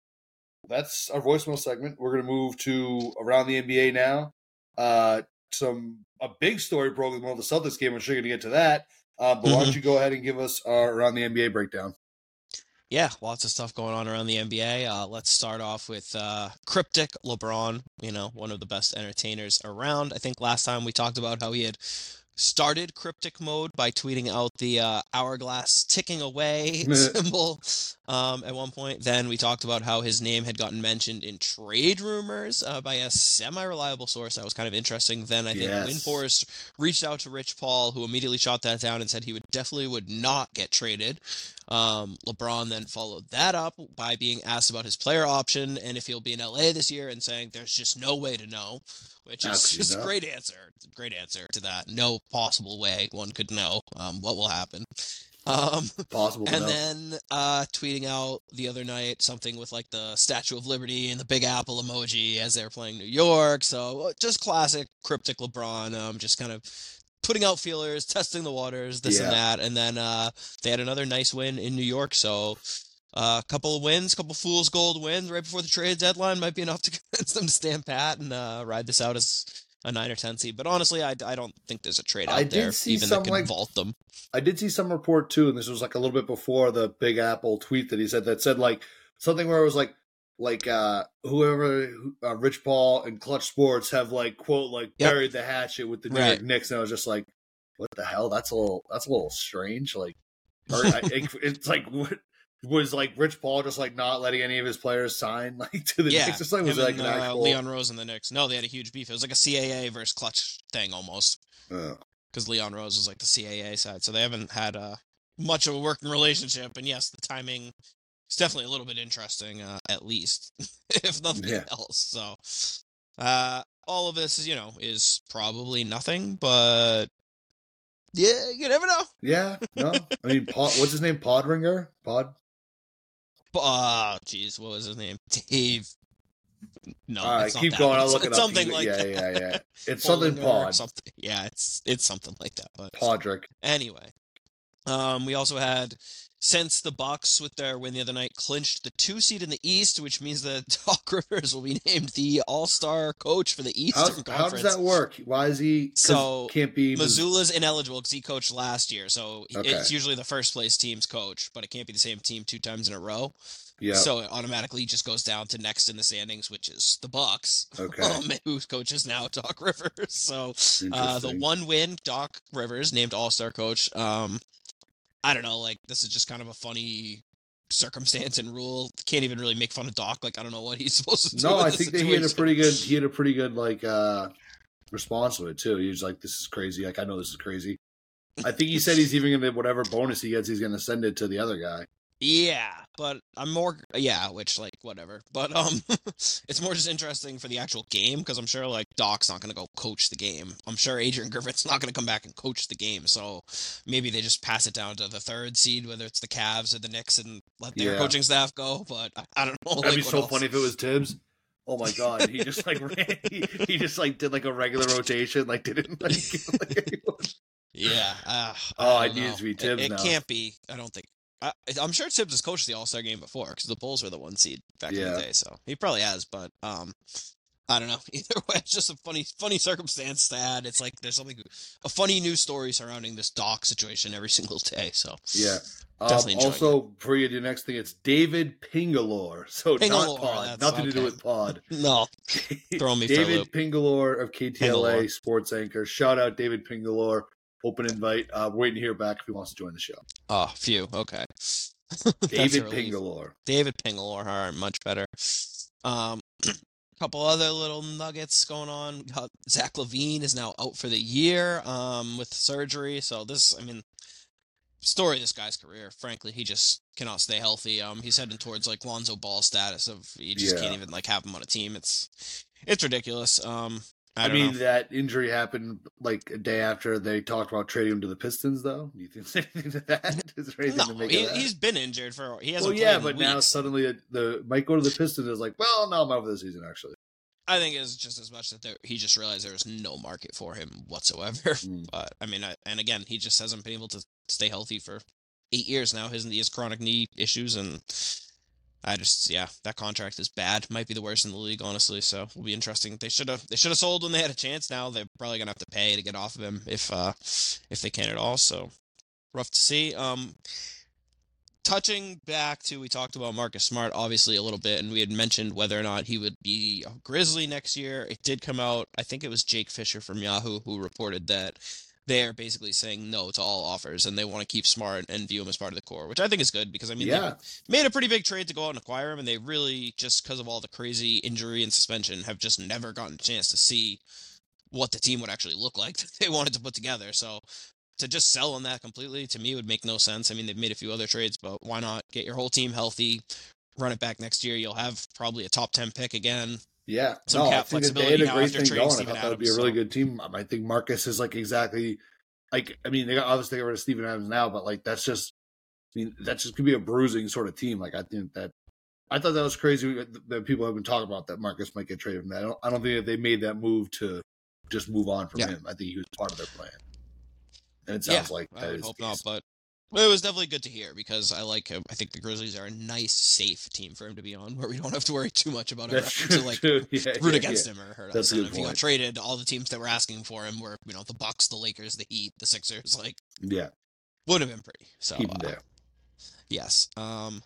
that's our voicemail segment. We're going to move to around the NBA now. Uh, some a big story broke in the middle of the Celtics game. I'm sure you're going to get to that. Uh, but why don't you go ahead and give us our around the NBA breakdown? Yeah, lots of stuff going on around the NBA. Uh, let's start off with uh, Cryptic LeBron, you know, one of the best entertainers around. I think last time we talked about how he had started cryptic mode by tweeting out the uh, hourglass ticking away symbol um, at one point. Then we talked about how his name had gotten mentioned in trade rumors uh, by a semi-reliable source. That was kind of interesting. Then I think Yes. Windhorst reached out to Rich Paul, who immediately shot that down and said he would definitely would not get traded. Um, LeBron then followed that up by being asked about his player option and if he'll be in LA this year, and saying there's just no way to know, which is Absolutely just a great answer. It's a great answer to that. No possible way one could know um, what will happen. Um, Possible. and then uh, tweeting out the other night something with like the Statue of Liberty and the Big Apple emoji as they were playing New York. So uh, just classic cryptic LeBron, um, just kind of putting out feelers, testing the waters, this and that. And then uh, they had another nice win in New York. So a uh, couple of wins, couple fool's gold wins right before the trade deadline might be enough to convince them to stand pat and uh, ride this out as a nine or ten seed. But honestly, I, I don't think there's a trade out there see even that could like, vault them. I did see some report too, and this was like a little bit before the Big Apple tweet that he said that said like something where it was like like uh whoever uh, Rich Paul and Clutch Sports have like quote like Yep. buried the hatchet with the New Right. York Knicks, and I was just like, what the hell? That's a little that's a little strange. Like, or, I, it, it's like what was like Rich Paul just like not letting any of his players sign like to the yeah, Knicks? It's like was like and, an uh, actual Leon Rose and the Knicks. No, they had a huge beef. It was like a CAA versus Clutch thing almost, Uh, because Leon Rose was like the CAA side, so they haven't had uh, much of a working relationship. And yes, the timing is definitely a little bit interesting, uh, at least, if nothing Yeah. else. So, uh, all of this, you know, is probably nothing, but yeah, you never know. yeah, no, I mean, Pod, what's his name? Podringer, Pod. Uh, jeez, what was his name? Dave. No, All right, it's keep going. but I'll it's- look it up. Something You- like yeah, that. yeah, yeah. It's something Pod. Something. Yeah, it's it's something like that. But Podrick. anyway, um, we also had since the Bucks with their win the other night clinched the two seed in the East, which means that Doc Rivers will be named the All Star coach for the How, Eastern how Conference. does that work? Why is he So, can't be Mazzulla's ineligible because he coached last year, so Okay. it's usually the first place team's coach, but it can't be the same team two times in a row. Yeah. So it automatically just goes down to next in the standings, which is the Bucks, okay. um, who coaches now Doc Rivers. So uh, the one win Doc Rivers named All Star coach. Um, I don't know, like this is just kind of a funny circumstance and rule. Can't even really make fun of Doc. Like I don't know what he's supposed to do. No, I think that he had a pretty good. He had a pretty good like uh response to it too. He was like, "This is crazy." Like I know this is crazy. I think he said he's even gonna whatever bonus he gets, he's gonna send it to the other guy. Yeah, but I'm more yeah, which like whatever. But um it's more just interesting for the actual game because I'm sure like Doc's not going to go coach the game. I'm sure Adrian Griffin's not going to come back and coach the game. So maybe they just pass it down to the third seed whether it's the Cavs or the Knicks and let their Yeah. coaching staff go, but I, I don't know That'd like, be so else. funny if it was Tibbs. Oh my god, he just like ran, he, he just like did like a regular rotation, like didn't like. like Yeah. Uh, Oh, I it don't needs to be It- Tibbs It, now. can't be. I don't think. I, I'm sure Tibbs has coached the All Star game before because the Bulls were the one seed back in the day. So he probably has. But um, I don't know. Either way, it's just a funny, funny circumstance to add. It's like there's something, a funny news story surrounding this doc situation every single day. So Yeah. Um, also, before you the next thing, it's David Pingalore. So Pingalore, not Pod. Nothing to do with Pod. no, throw me for David. Pingalore of KTLA Pingalore. Sports Anchor. Shout out David Pingalore. Open invite. Uh, waiting to hear back if he wants to join the show. oh, phew. Okay. David. Pingalore. David Pingalore, all right, much better. Um, a couple other little nuggets going on. Uh, Zach LaVine is now out for the year um, with surgery. So this, I mean, story of this guy's career. Frankly, he just cannot stay healthy. Um, he's heading towards like Lonzo Ball status of you just Yeah. can't even like have him on a team. It's it's ridiculous. Um, I, I, mean, know. that injury happened like a day after they talked about trading him to the Pistons, though. Do you think there's anything to that? Is there anything No, to make he, of that? he's been injured for. He hasn't. well, yeah, played in but now weeks. suddenly the, the might go to the Pistons is like, well, no, I'm out for the season actually. I think it's just as much that there, he just realized there was no market for him whatsoever. Mm. But I mean, I, and again, he just hasn't been able to stay healthy for eight years now. His he has chronic knee issues, and I just yeah, that contract is bad. Might be the worst in the league, honestly. So it'll be interesting. They should have they should have sold when they had a chance. Now they're probably gonna have to pay to get off of him if uh if they can at all. So rough to see. Um, touching back to we talked about Marcus Smart obviously a little bit, and we had mentioned whether or not he would be a Grizzly next year. It did come out. I think it was Jake Fisher from Yahoo who reported that they're basically saying no to all offers, and they want to keep Smart and view him as part of the core, which I think is good because I mean yeah, they made a pretty big trade to go out and acquire him, and they really just because of all the crazy injury and suspension have just never gotten a chance to see what the team would actually look like that they wanted to put together. So to just sell on that completely to me would make no sense. I mean, they've made a few other trades, but why not get your whole team healthy, run it back next year? You'll have probably a top ten pick again. Yeah. Some no, I cap think that they had flexibility a great thing going. I thought that would be a really so- good team. I think Marcus is like exactly like I mean they got, obviously got rid of Steven Adams now, but like that's just I mean that just could be a bruising sort of team. Like I think that I thought that was crazy that people have been talking about that Marcus might get traded from that. I don't, I don't think that they made that move to just move on from Yeah. him. I think he was part of their plan, and it sounds like I that is hope not, but it was definitely good to hear because I like him. I think the Grizzlies are a nice, safe team for him to be on, where we don't have to worry too much about That's true. to like. Yeah, root yeah, against yeah. him or hurt That's us. a And good if he got traded, all the teams that were asking for him were, you know, the Bucks, the Lakers, the Heat, the Sixers. Like, Yeah, would have been pretty. So, keep him uh, there. yes. Um,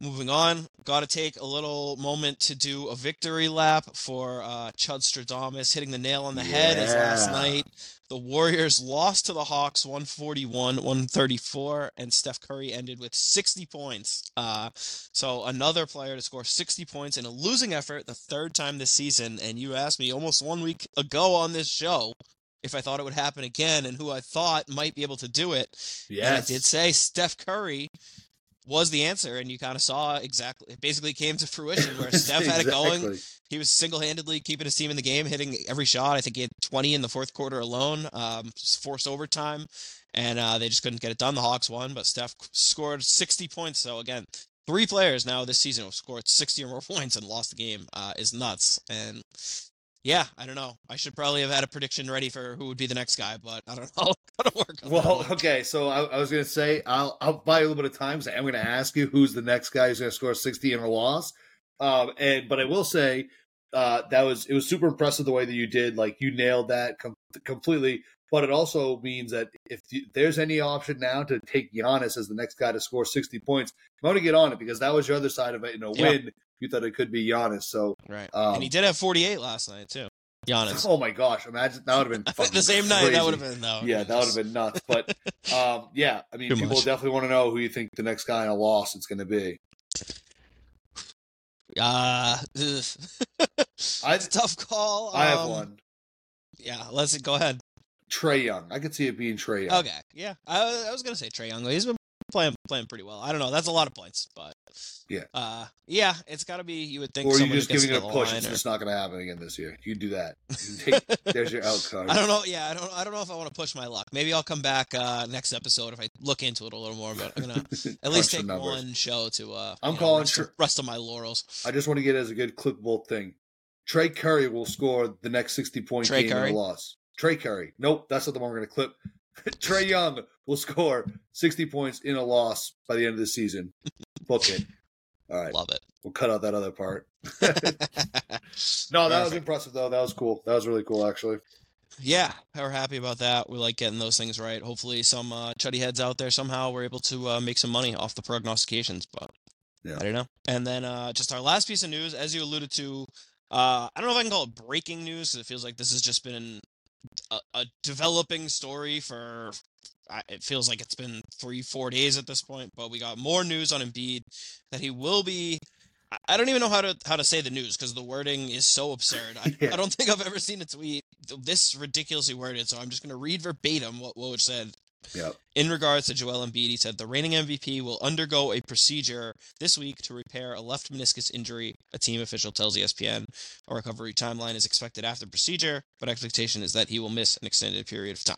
moving on, got to take a little moment to do a victory lap for uh, Chud Stradamus hitting the nail on the head as last night. The Warriors lost to the Hawks 141 134, and Steph Curry ended with 60 points. Uh, so, another player to score 60 points in a losing effort, the third time this season. And you asked me almost one week ago on this show if I thought it would happen again and who I thought might be able to do it. And I did say Steph Curry was the answer, and you kind of saw exactly. It basically came to fruition where Steph had it going. He was single-handedly keeping his team in the game, hitting every shot. I think he had 20 in the fourth quarter alone, um, forced overtime, and uh, they just couldn't get it done. The Hawks won, but Steph scored 60 points. So again, three players now this season have scored 60 or more points and lost the game. Uh, is nuts. And yeah, I don't know. I should probably have had a prediction ready for who would be the next guy, but I don't know. Gotta work on Well, okay, so I, I was going to say I'll I'll buy you a little bit of time. So I'm going to ask you who's the next guy who's going to score 60 in a loss. Um, and but I will say uh, that was it was super impressive the way that you did. Like you nailed that com- completely. But it also means that if there's any option now to take Giannis as the next guy to score 60 points, you want to get on it because that was your other side of it. In a Yeah. win, you thought it could be Giannis. So, Right. um, and he did have 48 last night too. Giannis. oh my gosh, imagine that would have been the same night, that would have been no. Yeah, that would have been nuts. But um, yeah, I mean, Too people much. definitely want to know who you think the next guy in a loss it's going to be. Uh. I it's a tough call. I have Um, one. Yeah, let's go ahead. Trae Young. I could see it being Trae Young. Okay, yeah, I, I was gonna say Trae Young. He's been playing playing pretty well. I don't know. That's a lot of points, but Yeah. uh, yeah, it's got to be. You would think. Or you just giving it a push? It's or- just not going to happen again this year. You do that. You take- there's your out card. I don't know. Yeah, I don't. I don't know if I want to push my luck. Maybe I'll come back uh, next episode if I look into it a little more. But I'm gonna at least take one show to. Uh, I'm you know, calling rest, Tr- rest of my laurels. I just want to get it as a good clickable thing. Trey Curry will score the next 60 point Trey game Curry? in a loss. Trey Curry. Nope, that's not the one we're going to clip. Trae Young will score 60 points in a loss by the end of the season. Book it. All right. Love it. We'll cut out that other part. no, that was impressive though. That was cool. That was really cool actually. yeah, we're happy about that. We like getting those things right. Hopefully, some uh, chuddy heads out there somehow were able to uh, make some money off the prognostications, but Yeah. I don't know. And then uh, just our last piece of news, as you alluded to, uh, I don't know if I can call it breaking news 'cause it feels like this has just been a, a developing story for. It feels like it's been three, four days at this point, but we got more news on Embiid that he will be. I- don't even know how to how to say the news because the wording is so absurd. I, Yeah. I don't think I've ever seen a tweet this ridiculously worded, so I'm just going to read verbatim what Woj said Yep. in regards to Joel Embiid, he said the reigning MVP will undergo a procedure this week to repair a left meniscus injury. A team official tells ESPN a recovery timeline is expected after procedure, but expectation is that he will miss an extended period of time.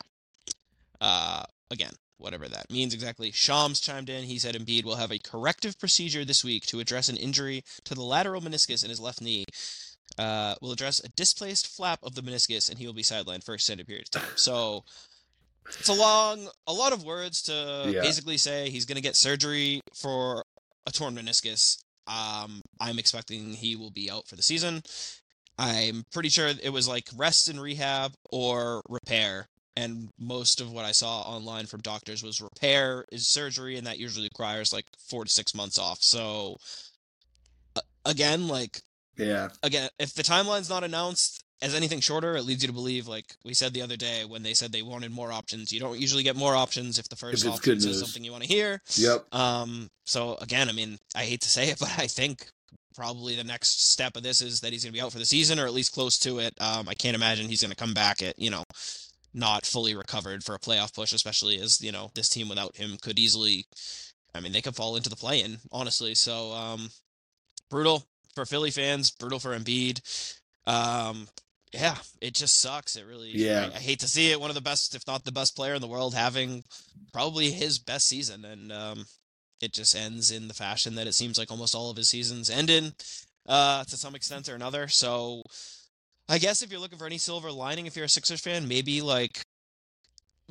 Uh, again, whatever that means exactly. Shams chimed in. He said Embiid will have a corrective procedure this week to address an injury to the lateral meniscus in his left knee. Uh, will address a displaced flap of the meniscus, and he will be sidelined for extended period of time. So it's a long, a lot of words to Yeah. basically say he's going to get surgery for a torn meniscus. Um, I'm expecting he will be out for the season. I'm pretty sure it was like rest and rehab or repair. And most of what I saw online from doctors was repair is surgery, and that usually requires like four to six months off. So, again, like Yeah. again, if the timeline's not announced as anything shorter, it leads you to believe, like we said the other day when they said they wanted more options. You don't usually get more options if the first it's option is something you want to hear. Yep. Um, so again, I mean, I hate to say it, but I think probably the next step of this is that he's going to be out for the season or at least close to it. Um, I can't imagine he's going to come back at you know not fully recovered for a playoff push, especially as you know this team without him could easily. I mean, they could fall into the play-in, honestly. So um, brutal for Philly fans, brutal for Embiid. Um, yeah, it just sucks. It really. Yeah. I, I hate to see it. One of the best, if not the best player in the world, having probably his best season, and um, it just ends in the fashion that it seems like almost all of his seasons end in, uh, to some extent or another. So, I guess if you're looking for any silver lining, if you're a Sixers fan, maybe like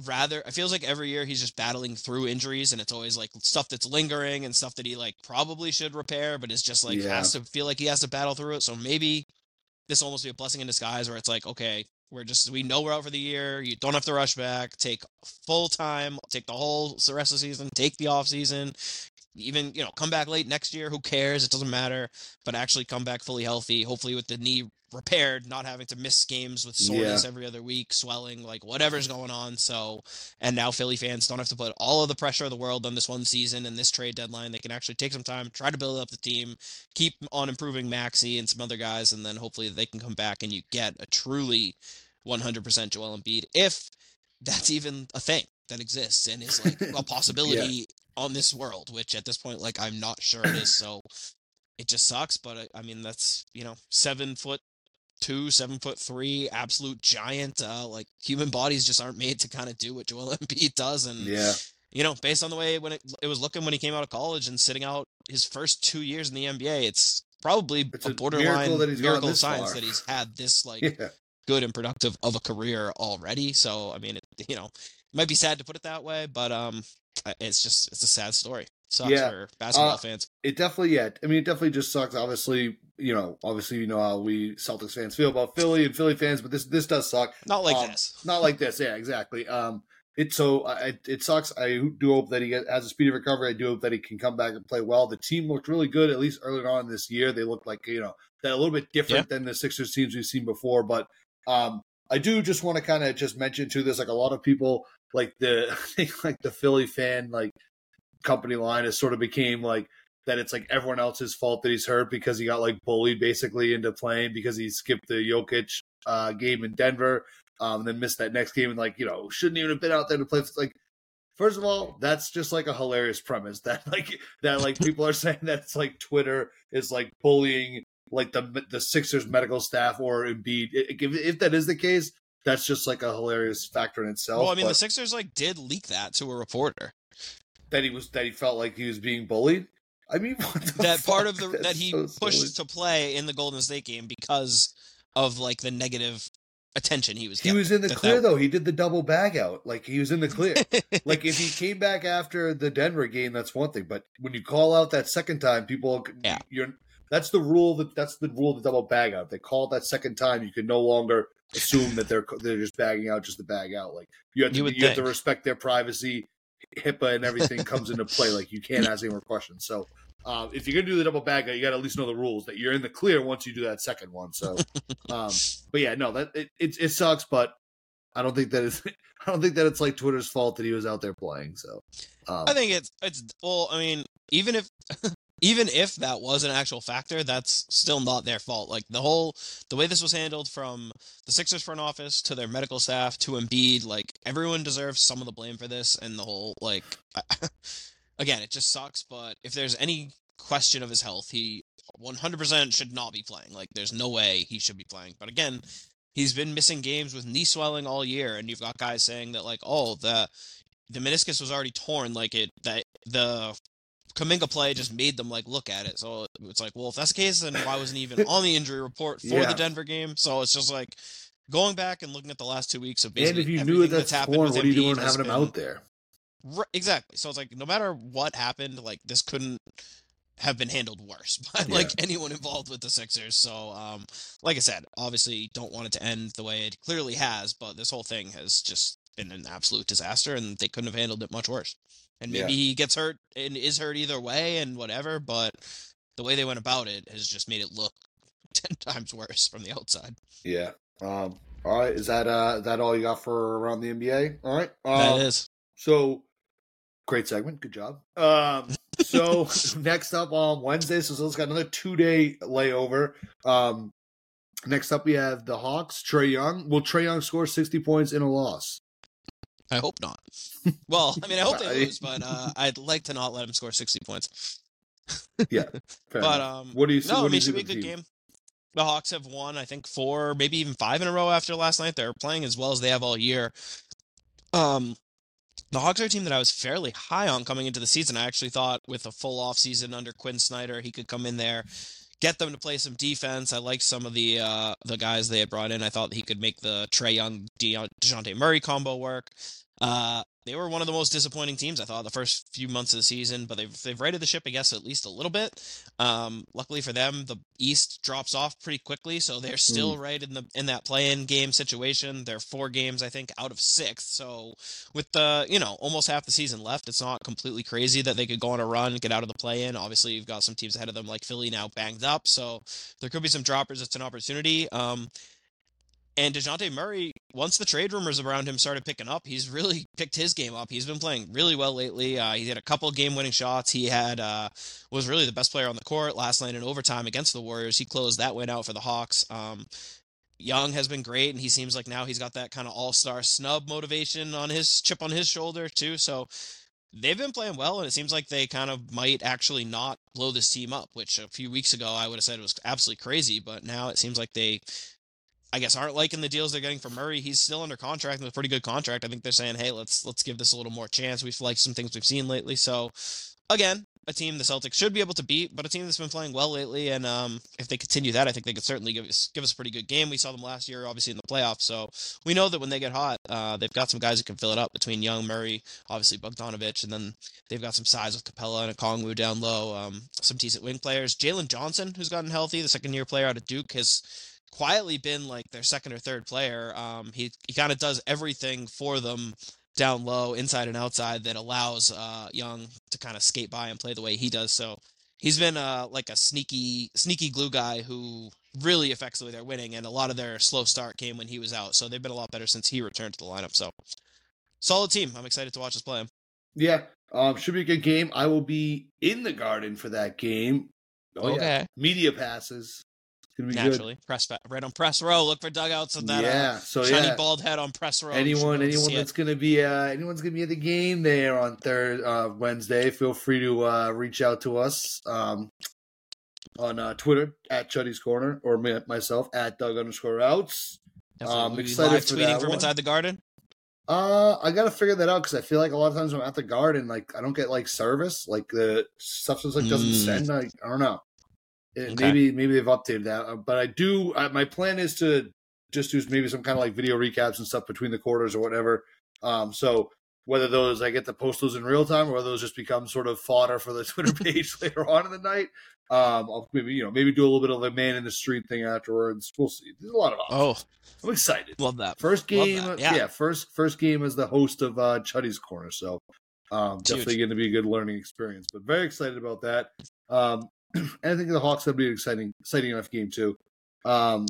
rather it feels like every year he's just battling through injuries and it's always like stuff that's lingering and stuff that he like probably should repair but it's just like Yeah. has to feel like he has to battle through it so maybe this almost be a blessing in disguise where it's like okay we're just we know we're out for the year. You don't have to rush back. Take full time take the whole rest of the season take the off season even you know come back late next year who cares? It doesn't matter. But actually come back fully healthy hopefully with the knee repaired not having to miss games with soreness every other week swelling like whatever's going on. So and now philly fans don't have to put all of the pressure of the world on this one season and this trade deadline. They can actually take some time try to build up the team keep on improving Maxey and some other guys and then hopefully they can come back and you get a truly 100% joel Embiid if that's even a thing that exists and is like a possibility on this world, which at this point, like I'm not sure it is. So it just sucks. But I, I mean, that's you know, seven foot two, seven foot three, absolute giant. Uh, like human bodies just aren't made to kind of do what Joel Embiid does, and Yeah. you know, based on the way when it, it was looking when he came out of college and sitting out his first two years in the NBA, it's probably It's a a borderline miracle that he's miracle of science far. that he's had this like Yeah. good and productive of a career already. So I mean, it, you know, it might be sad to put it that way, but um, it's just it's a sad story. Sucks Yeah. for basketball Uh, fans. It definitely, yeah. I mean, it definitely just sucks. Obviously, you know, obviously, you know how we Celtics fans feel about Philly and Philly fans, but this this does suck. Not like um, this. Not like this. Yeah, exactly. Um, it so I, it sucks. I do hope that he has a speedy recovery. I do hope that he can come back and play well. The team looked really good, at least early on this year. They looked like you know that a little bit different than the Sixers teams we've seen before. But um, I do just want to kind of just mention to this, like a lot of people like the I think like the Philly fan like company line has sort of became like that it's like everyone else's fault that he's hurt because he got like bullied basically into playing because he skipped the Jokic uh, game in Denver, um, then missed that next game and like you know shouldn't even have been out there to play. Like, first of all, that's just like a hilarious premise that like that like people are saying that it's like Twitter is like bullying like the the Sixers medical staff or Embiid. If, if that is the case, that's just like a hilarious factor in itself. Well, I mean, the Sixers like did leak that to a reporter. that he was that he felt like he was being bullied. I mean, That part of the that he so pushed to play in the Golden State game because of like the negative attention he was He was in the That- clear that- though. He did the double bag out. Like he was in the clear. like if he came back after the Denver game, that's one thing. But when you call out that second time, people, Yeah. you're that's the rule that that's the rule of the double bag out. They call it that second time, you can no longer assume that they're they're just bagging out just to bag out. Like you have to You you, have to respect their privacy. HIPAA and everything comes into play. Like you can't ask any more questions. So uh, if you're gonna do the double bag out, you got to at least know the rules that you're in the clear once you do that second one. So, um, but yeah, no, that it, it it sucks, but I don't think that it's I don't think that it's like Twitter's fault that he was out there playing. So um, I think it's it's well. I mean, even if even if that was an actual factor, that's still not their fault. Like the whole the way this was handled from the Sixers front office to their medical staff to Embiid, like everyone deserves some of the blame for this. And the whole like, again, it just sucks. But if there's any question of his health, he 100% should not be playing. Like there's no way he should be playing. But again. He's been missing games with knee swelling all year, and you've got guys saying that like, oh, the the meniscus was already torn, like it that the Kuminga play just made them like look at it. So it's like, well, if that's the case, then why wasn't he even on the injury report for Yeah. the Denver game? So it's just like going back and looking at the last two weeks of and basically if you knew everything that that's happened torn, with what are you doing having him out there? Right, exactly. So it's like no matter what happened, like this couldn't have been handled worse by Yeah. like anyone involved with the Sixers. So um like I said, obviously don't want it to end the way it clearly has, but this whole thing has just been an absolute disaster and they couldn't have handled it much worse. And maybe Yeah. he gets hurt and is hurt either way and whatever, but the way they went about it has just made it look 10 times worse from the outside. Yeah. Um, all right. Is that uh that all you got for around the NBA? All right. Um, that is. So great segment. Good job. Um, so next up on Wednesday, so it's got another two day layover. Um, next up we have the Hawks. Trae Young. Will Trae Young score sixty points in a loss? I hope not. Well, I mean, I hope they lose, but uh, I'd like to not let him score 60 points. Yeah. But um, what do you? no, what I mean, it should be a good team? game. The Hawks have won, I think, four, maybe even five in a row after last night. They're playing as well as they have all year. Um, the Hawks are a team that I was fairly high on coming into the season. I actually thought with a full off season under Quin Snyder, he could come in there, get them to play some defense. I liked some of the uh, the guys they had brought in. I thought he could make the Trae Young De- Dejounte Murray combo work. Uh, they were one of the most disappointing teams I thought the first few months of the season, but they've they've righted the ship, I guess, at least a little bit. Um, luckily for them, the East drops off pretty quickly, so they're still right in the in that play-in game situation. They're four games, I think, out of six. So with the you know almost half the season left, it's not completely crazy that they could go on a run, get out of the play-in. Obviously, you've got some teams ahead of them like Philly now banged up, so there could be some droppers. It's an opportunity. Um, and DeJounte Murray, once the trade rumors around him started picking up, he's really picked his game up. He's been playing really well lately. Uh, he had a couple game winning shots. He had uh, was really the best player on the court last night in overtime against the Warriors. He closed that win out for the Hawks. Um, Young has been great, and he seems like now he's got that kind of all star snub motivation on his chip on his shoulder too. So they've been playing well, and it seems like they kind of might actually not blow this team up, which a few weeks ago I would have said was absolutely crazy, but now it seems like they I guess aren't liking the deals they're getting from Murray. He's still under contract with a pretty good contract. I think they're saying, hey, let's let's give this a little more chance. We've liked some things we've seen lately. So again, a team the Celtics should be able to beat, but a team that's been playing well lately. And um, if they continue that, I think they could certainly give us give us a pretty good game. We saw them last year, obviously in the playoffs. So we know that when they get hot, uh, they've got some guys who can fill it up between Young, Murray, obviously Bogdanovich, and then they've got some size with Capela and Okongwu down low. Um, some decent wing players. Jalen Johnson, who's gotten healthy, the second year player out of Duke, has quietly been like their second or third player. Um, he he kind of does everything for them down low, inside and outside, that allows uh, Young to kind of skate by and play the way he does. So he's been uh, like a sneaky sneaky glue guy who really affects the way they're winning. And a lot of their slow start came when he was out, so they've been a lot better since he returned to the lineup. So solid team. I'm excited to watch us play him. Yeah. Um, should be a good game. I will be in the garden for that game. Oh, yeah. Media passes. Gonna be naturally press fa- right on press row. Look for dugouts good. of that. yeah. Uh, So shiny yeah. bald head on press row. You should be anyone anyone see it. that's gonna be uh anyone's gonna be at the game there on third uh wednesday feel free to uh reach out to us um on uh twitter at chuddy's corner or me, myself at doug underscore outs um, We'll excited live for tweeting that from one. inside the garden. uh i gotta figure that out because i feel like a lot of times i'm at the garden like i don't get like service like the stuff just like doesn't Mm. send I, I don't know Okay. maybe maybe they've updated that uh, but i do uh, my plan is to just do maybe some kind of like video recaps and stuff between the quarters or whatever um so whether those I get to post those in real time or whether those just become sort of fodder for the Twitter page later on in the night. Um, I'll maybe you know maybe do a little bit of the man in the street thing afterwards. We'll see. There's a lot of options. Oh, I'm excited. love that. First game, that, yeah. yeah. first first game as the host of uh, Chuddy's Corner, so um, definitely going to be a good learning experience. But very excited about that. Um, I think the Hawks will be an exciting, exciting enough game too. Um,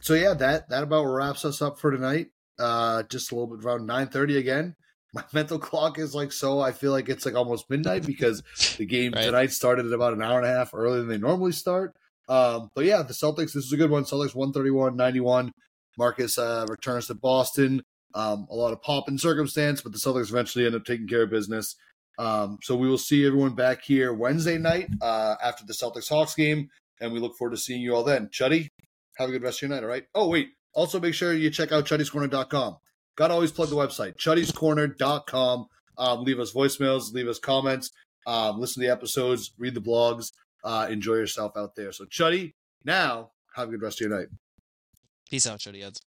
so yeah, that that about wraps us up for tonight. Uh, just a little bit around nine thirty again. My mental clock is like so. I feel like it's like almost midnight because the game Right. tonight started at about an hour and a half earlier than they normally start. Um, but yeah, the Celtics. This is a good one. Celtics 131-91. Marcus uh, returns to Boston. Um, a lot of pop and circumstance, but the Celtics eventually end up taking care of business. Um, so we will see everyone back here Wednesday night uh, after the Celtics Hawks game, and we look forward to seeing you all then. Chuddy, have a good rest of your night. All right. Oh wait, also make sure you check out chuddyscorner.com. Got to always plug the website chuddyscorner.com. Um, leave us voicemails, leave us comments, um, listen to the episodes, read the blogs, uh, enjoy yourself out there. So Chuddy, now have a good rest of your night. Peace out, Chuddy Heads.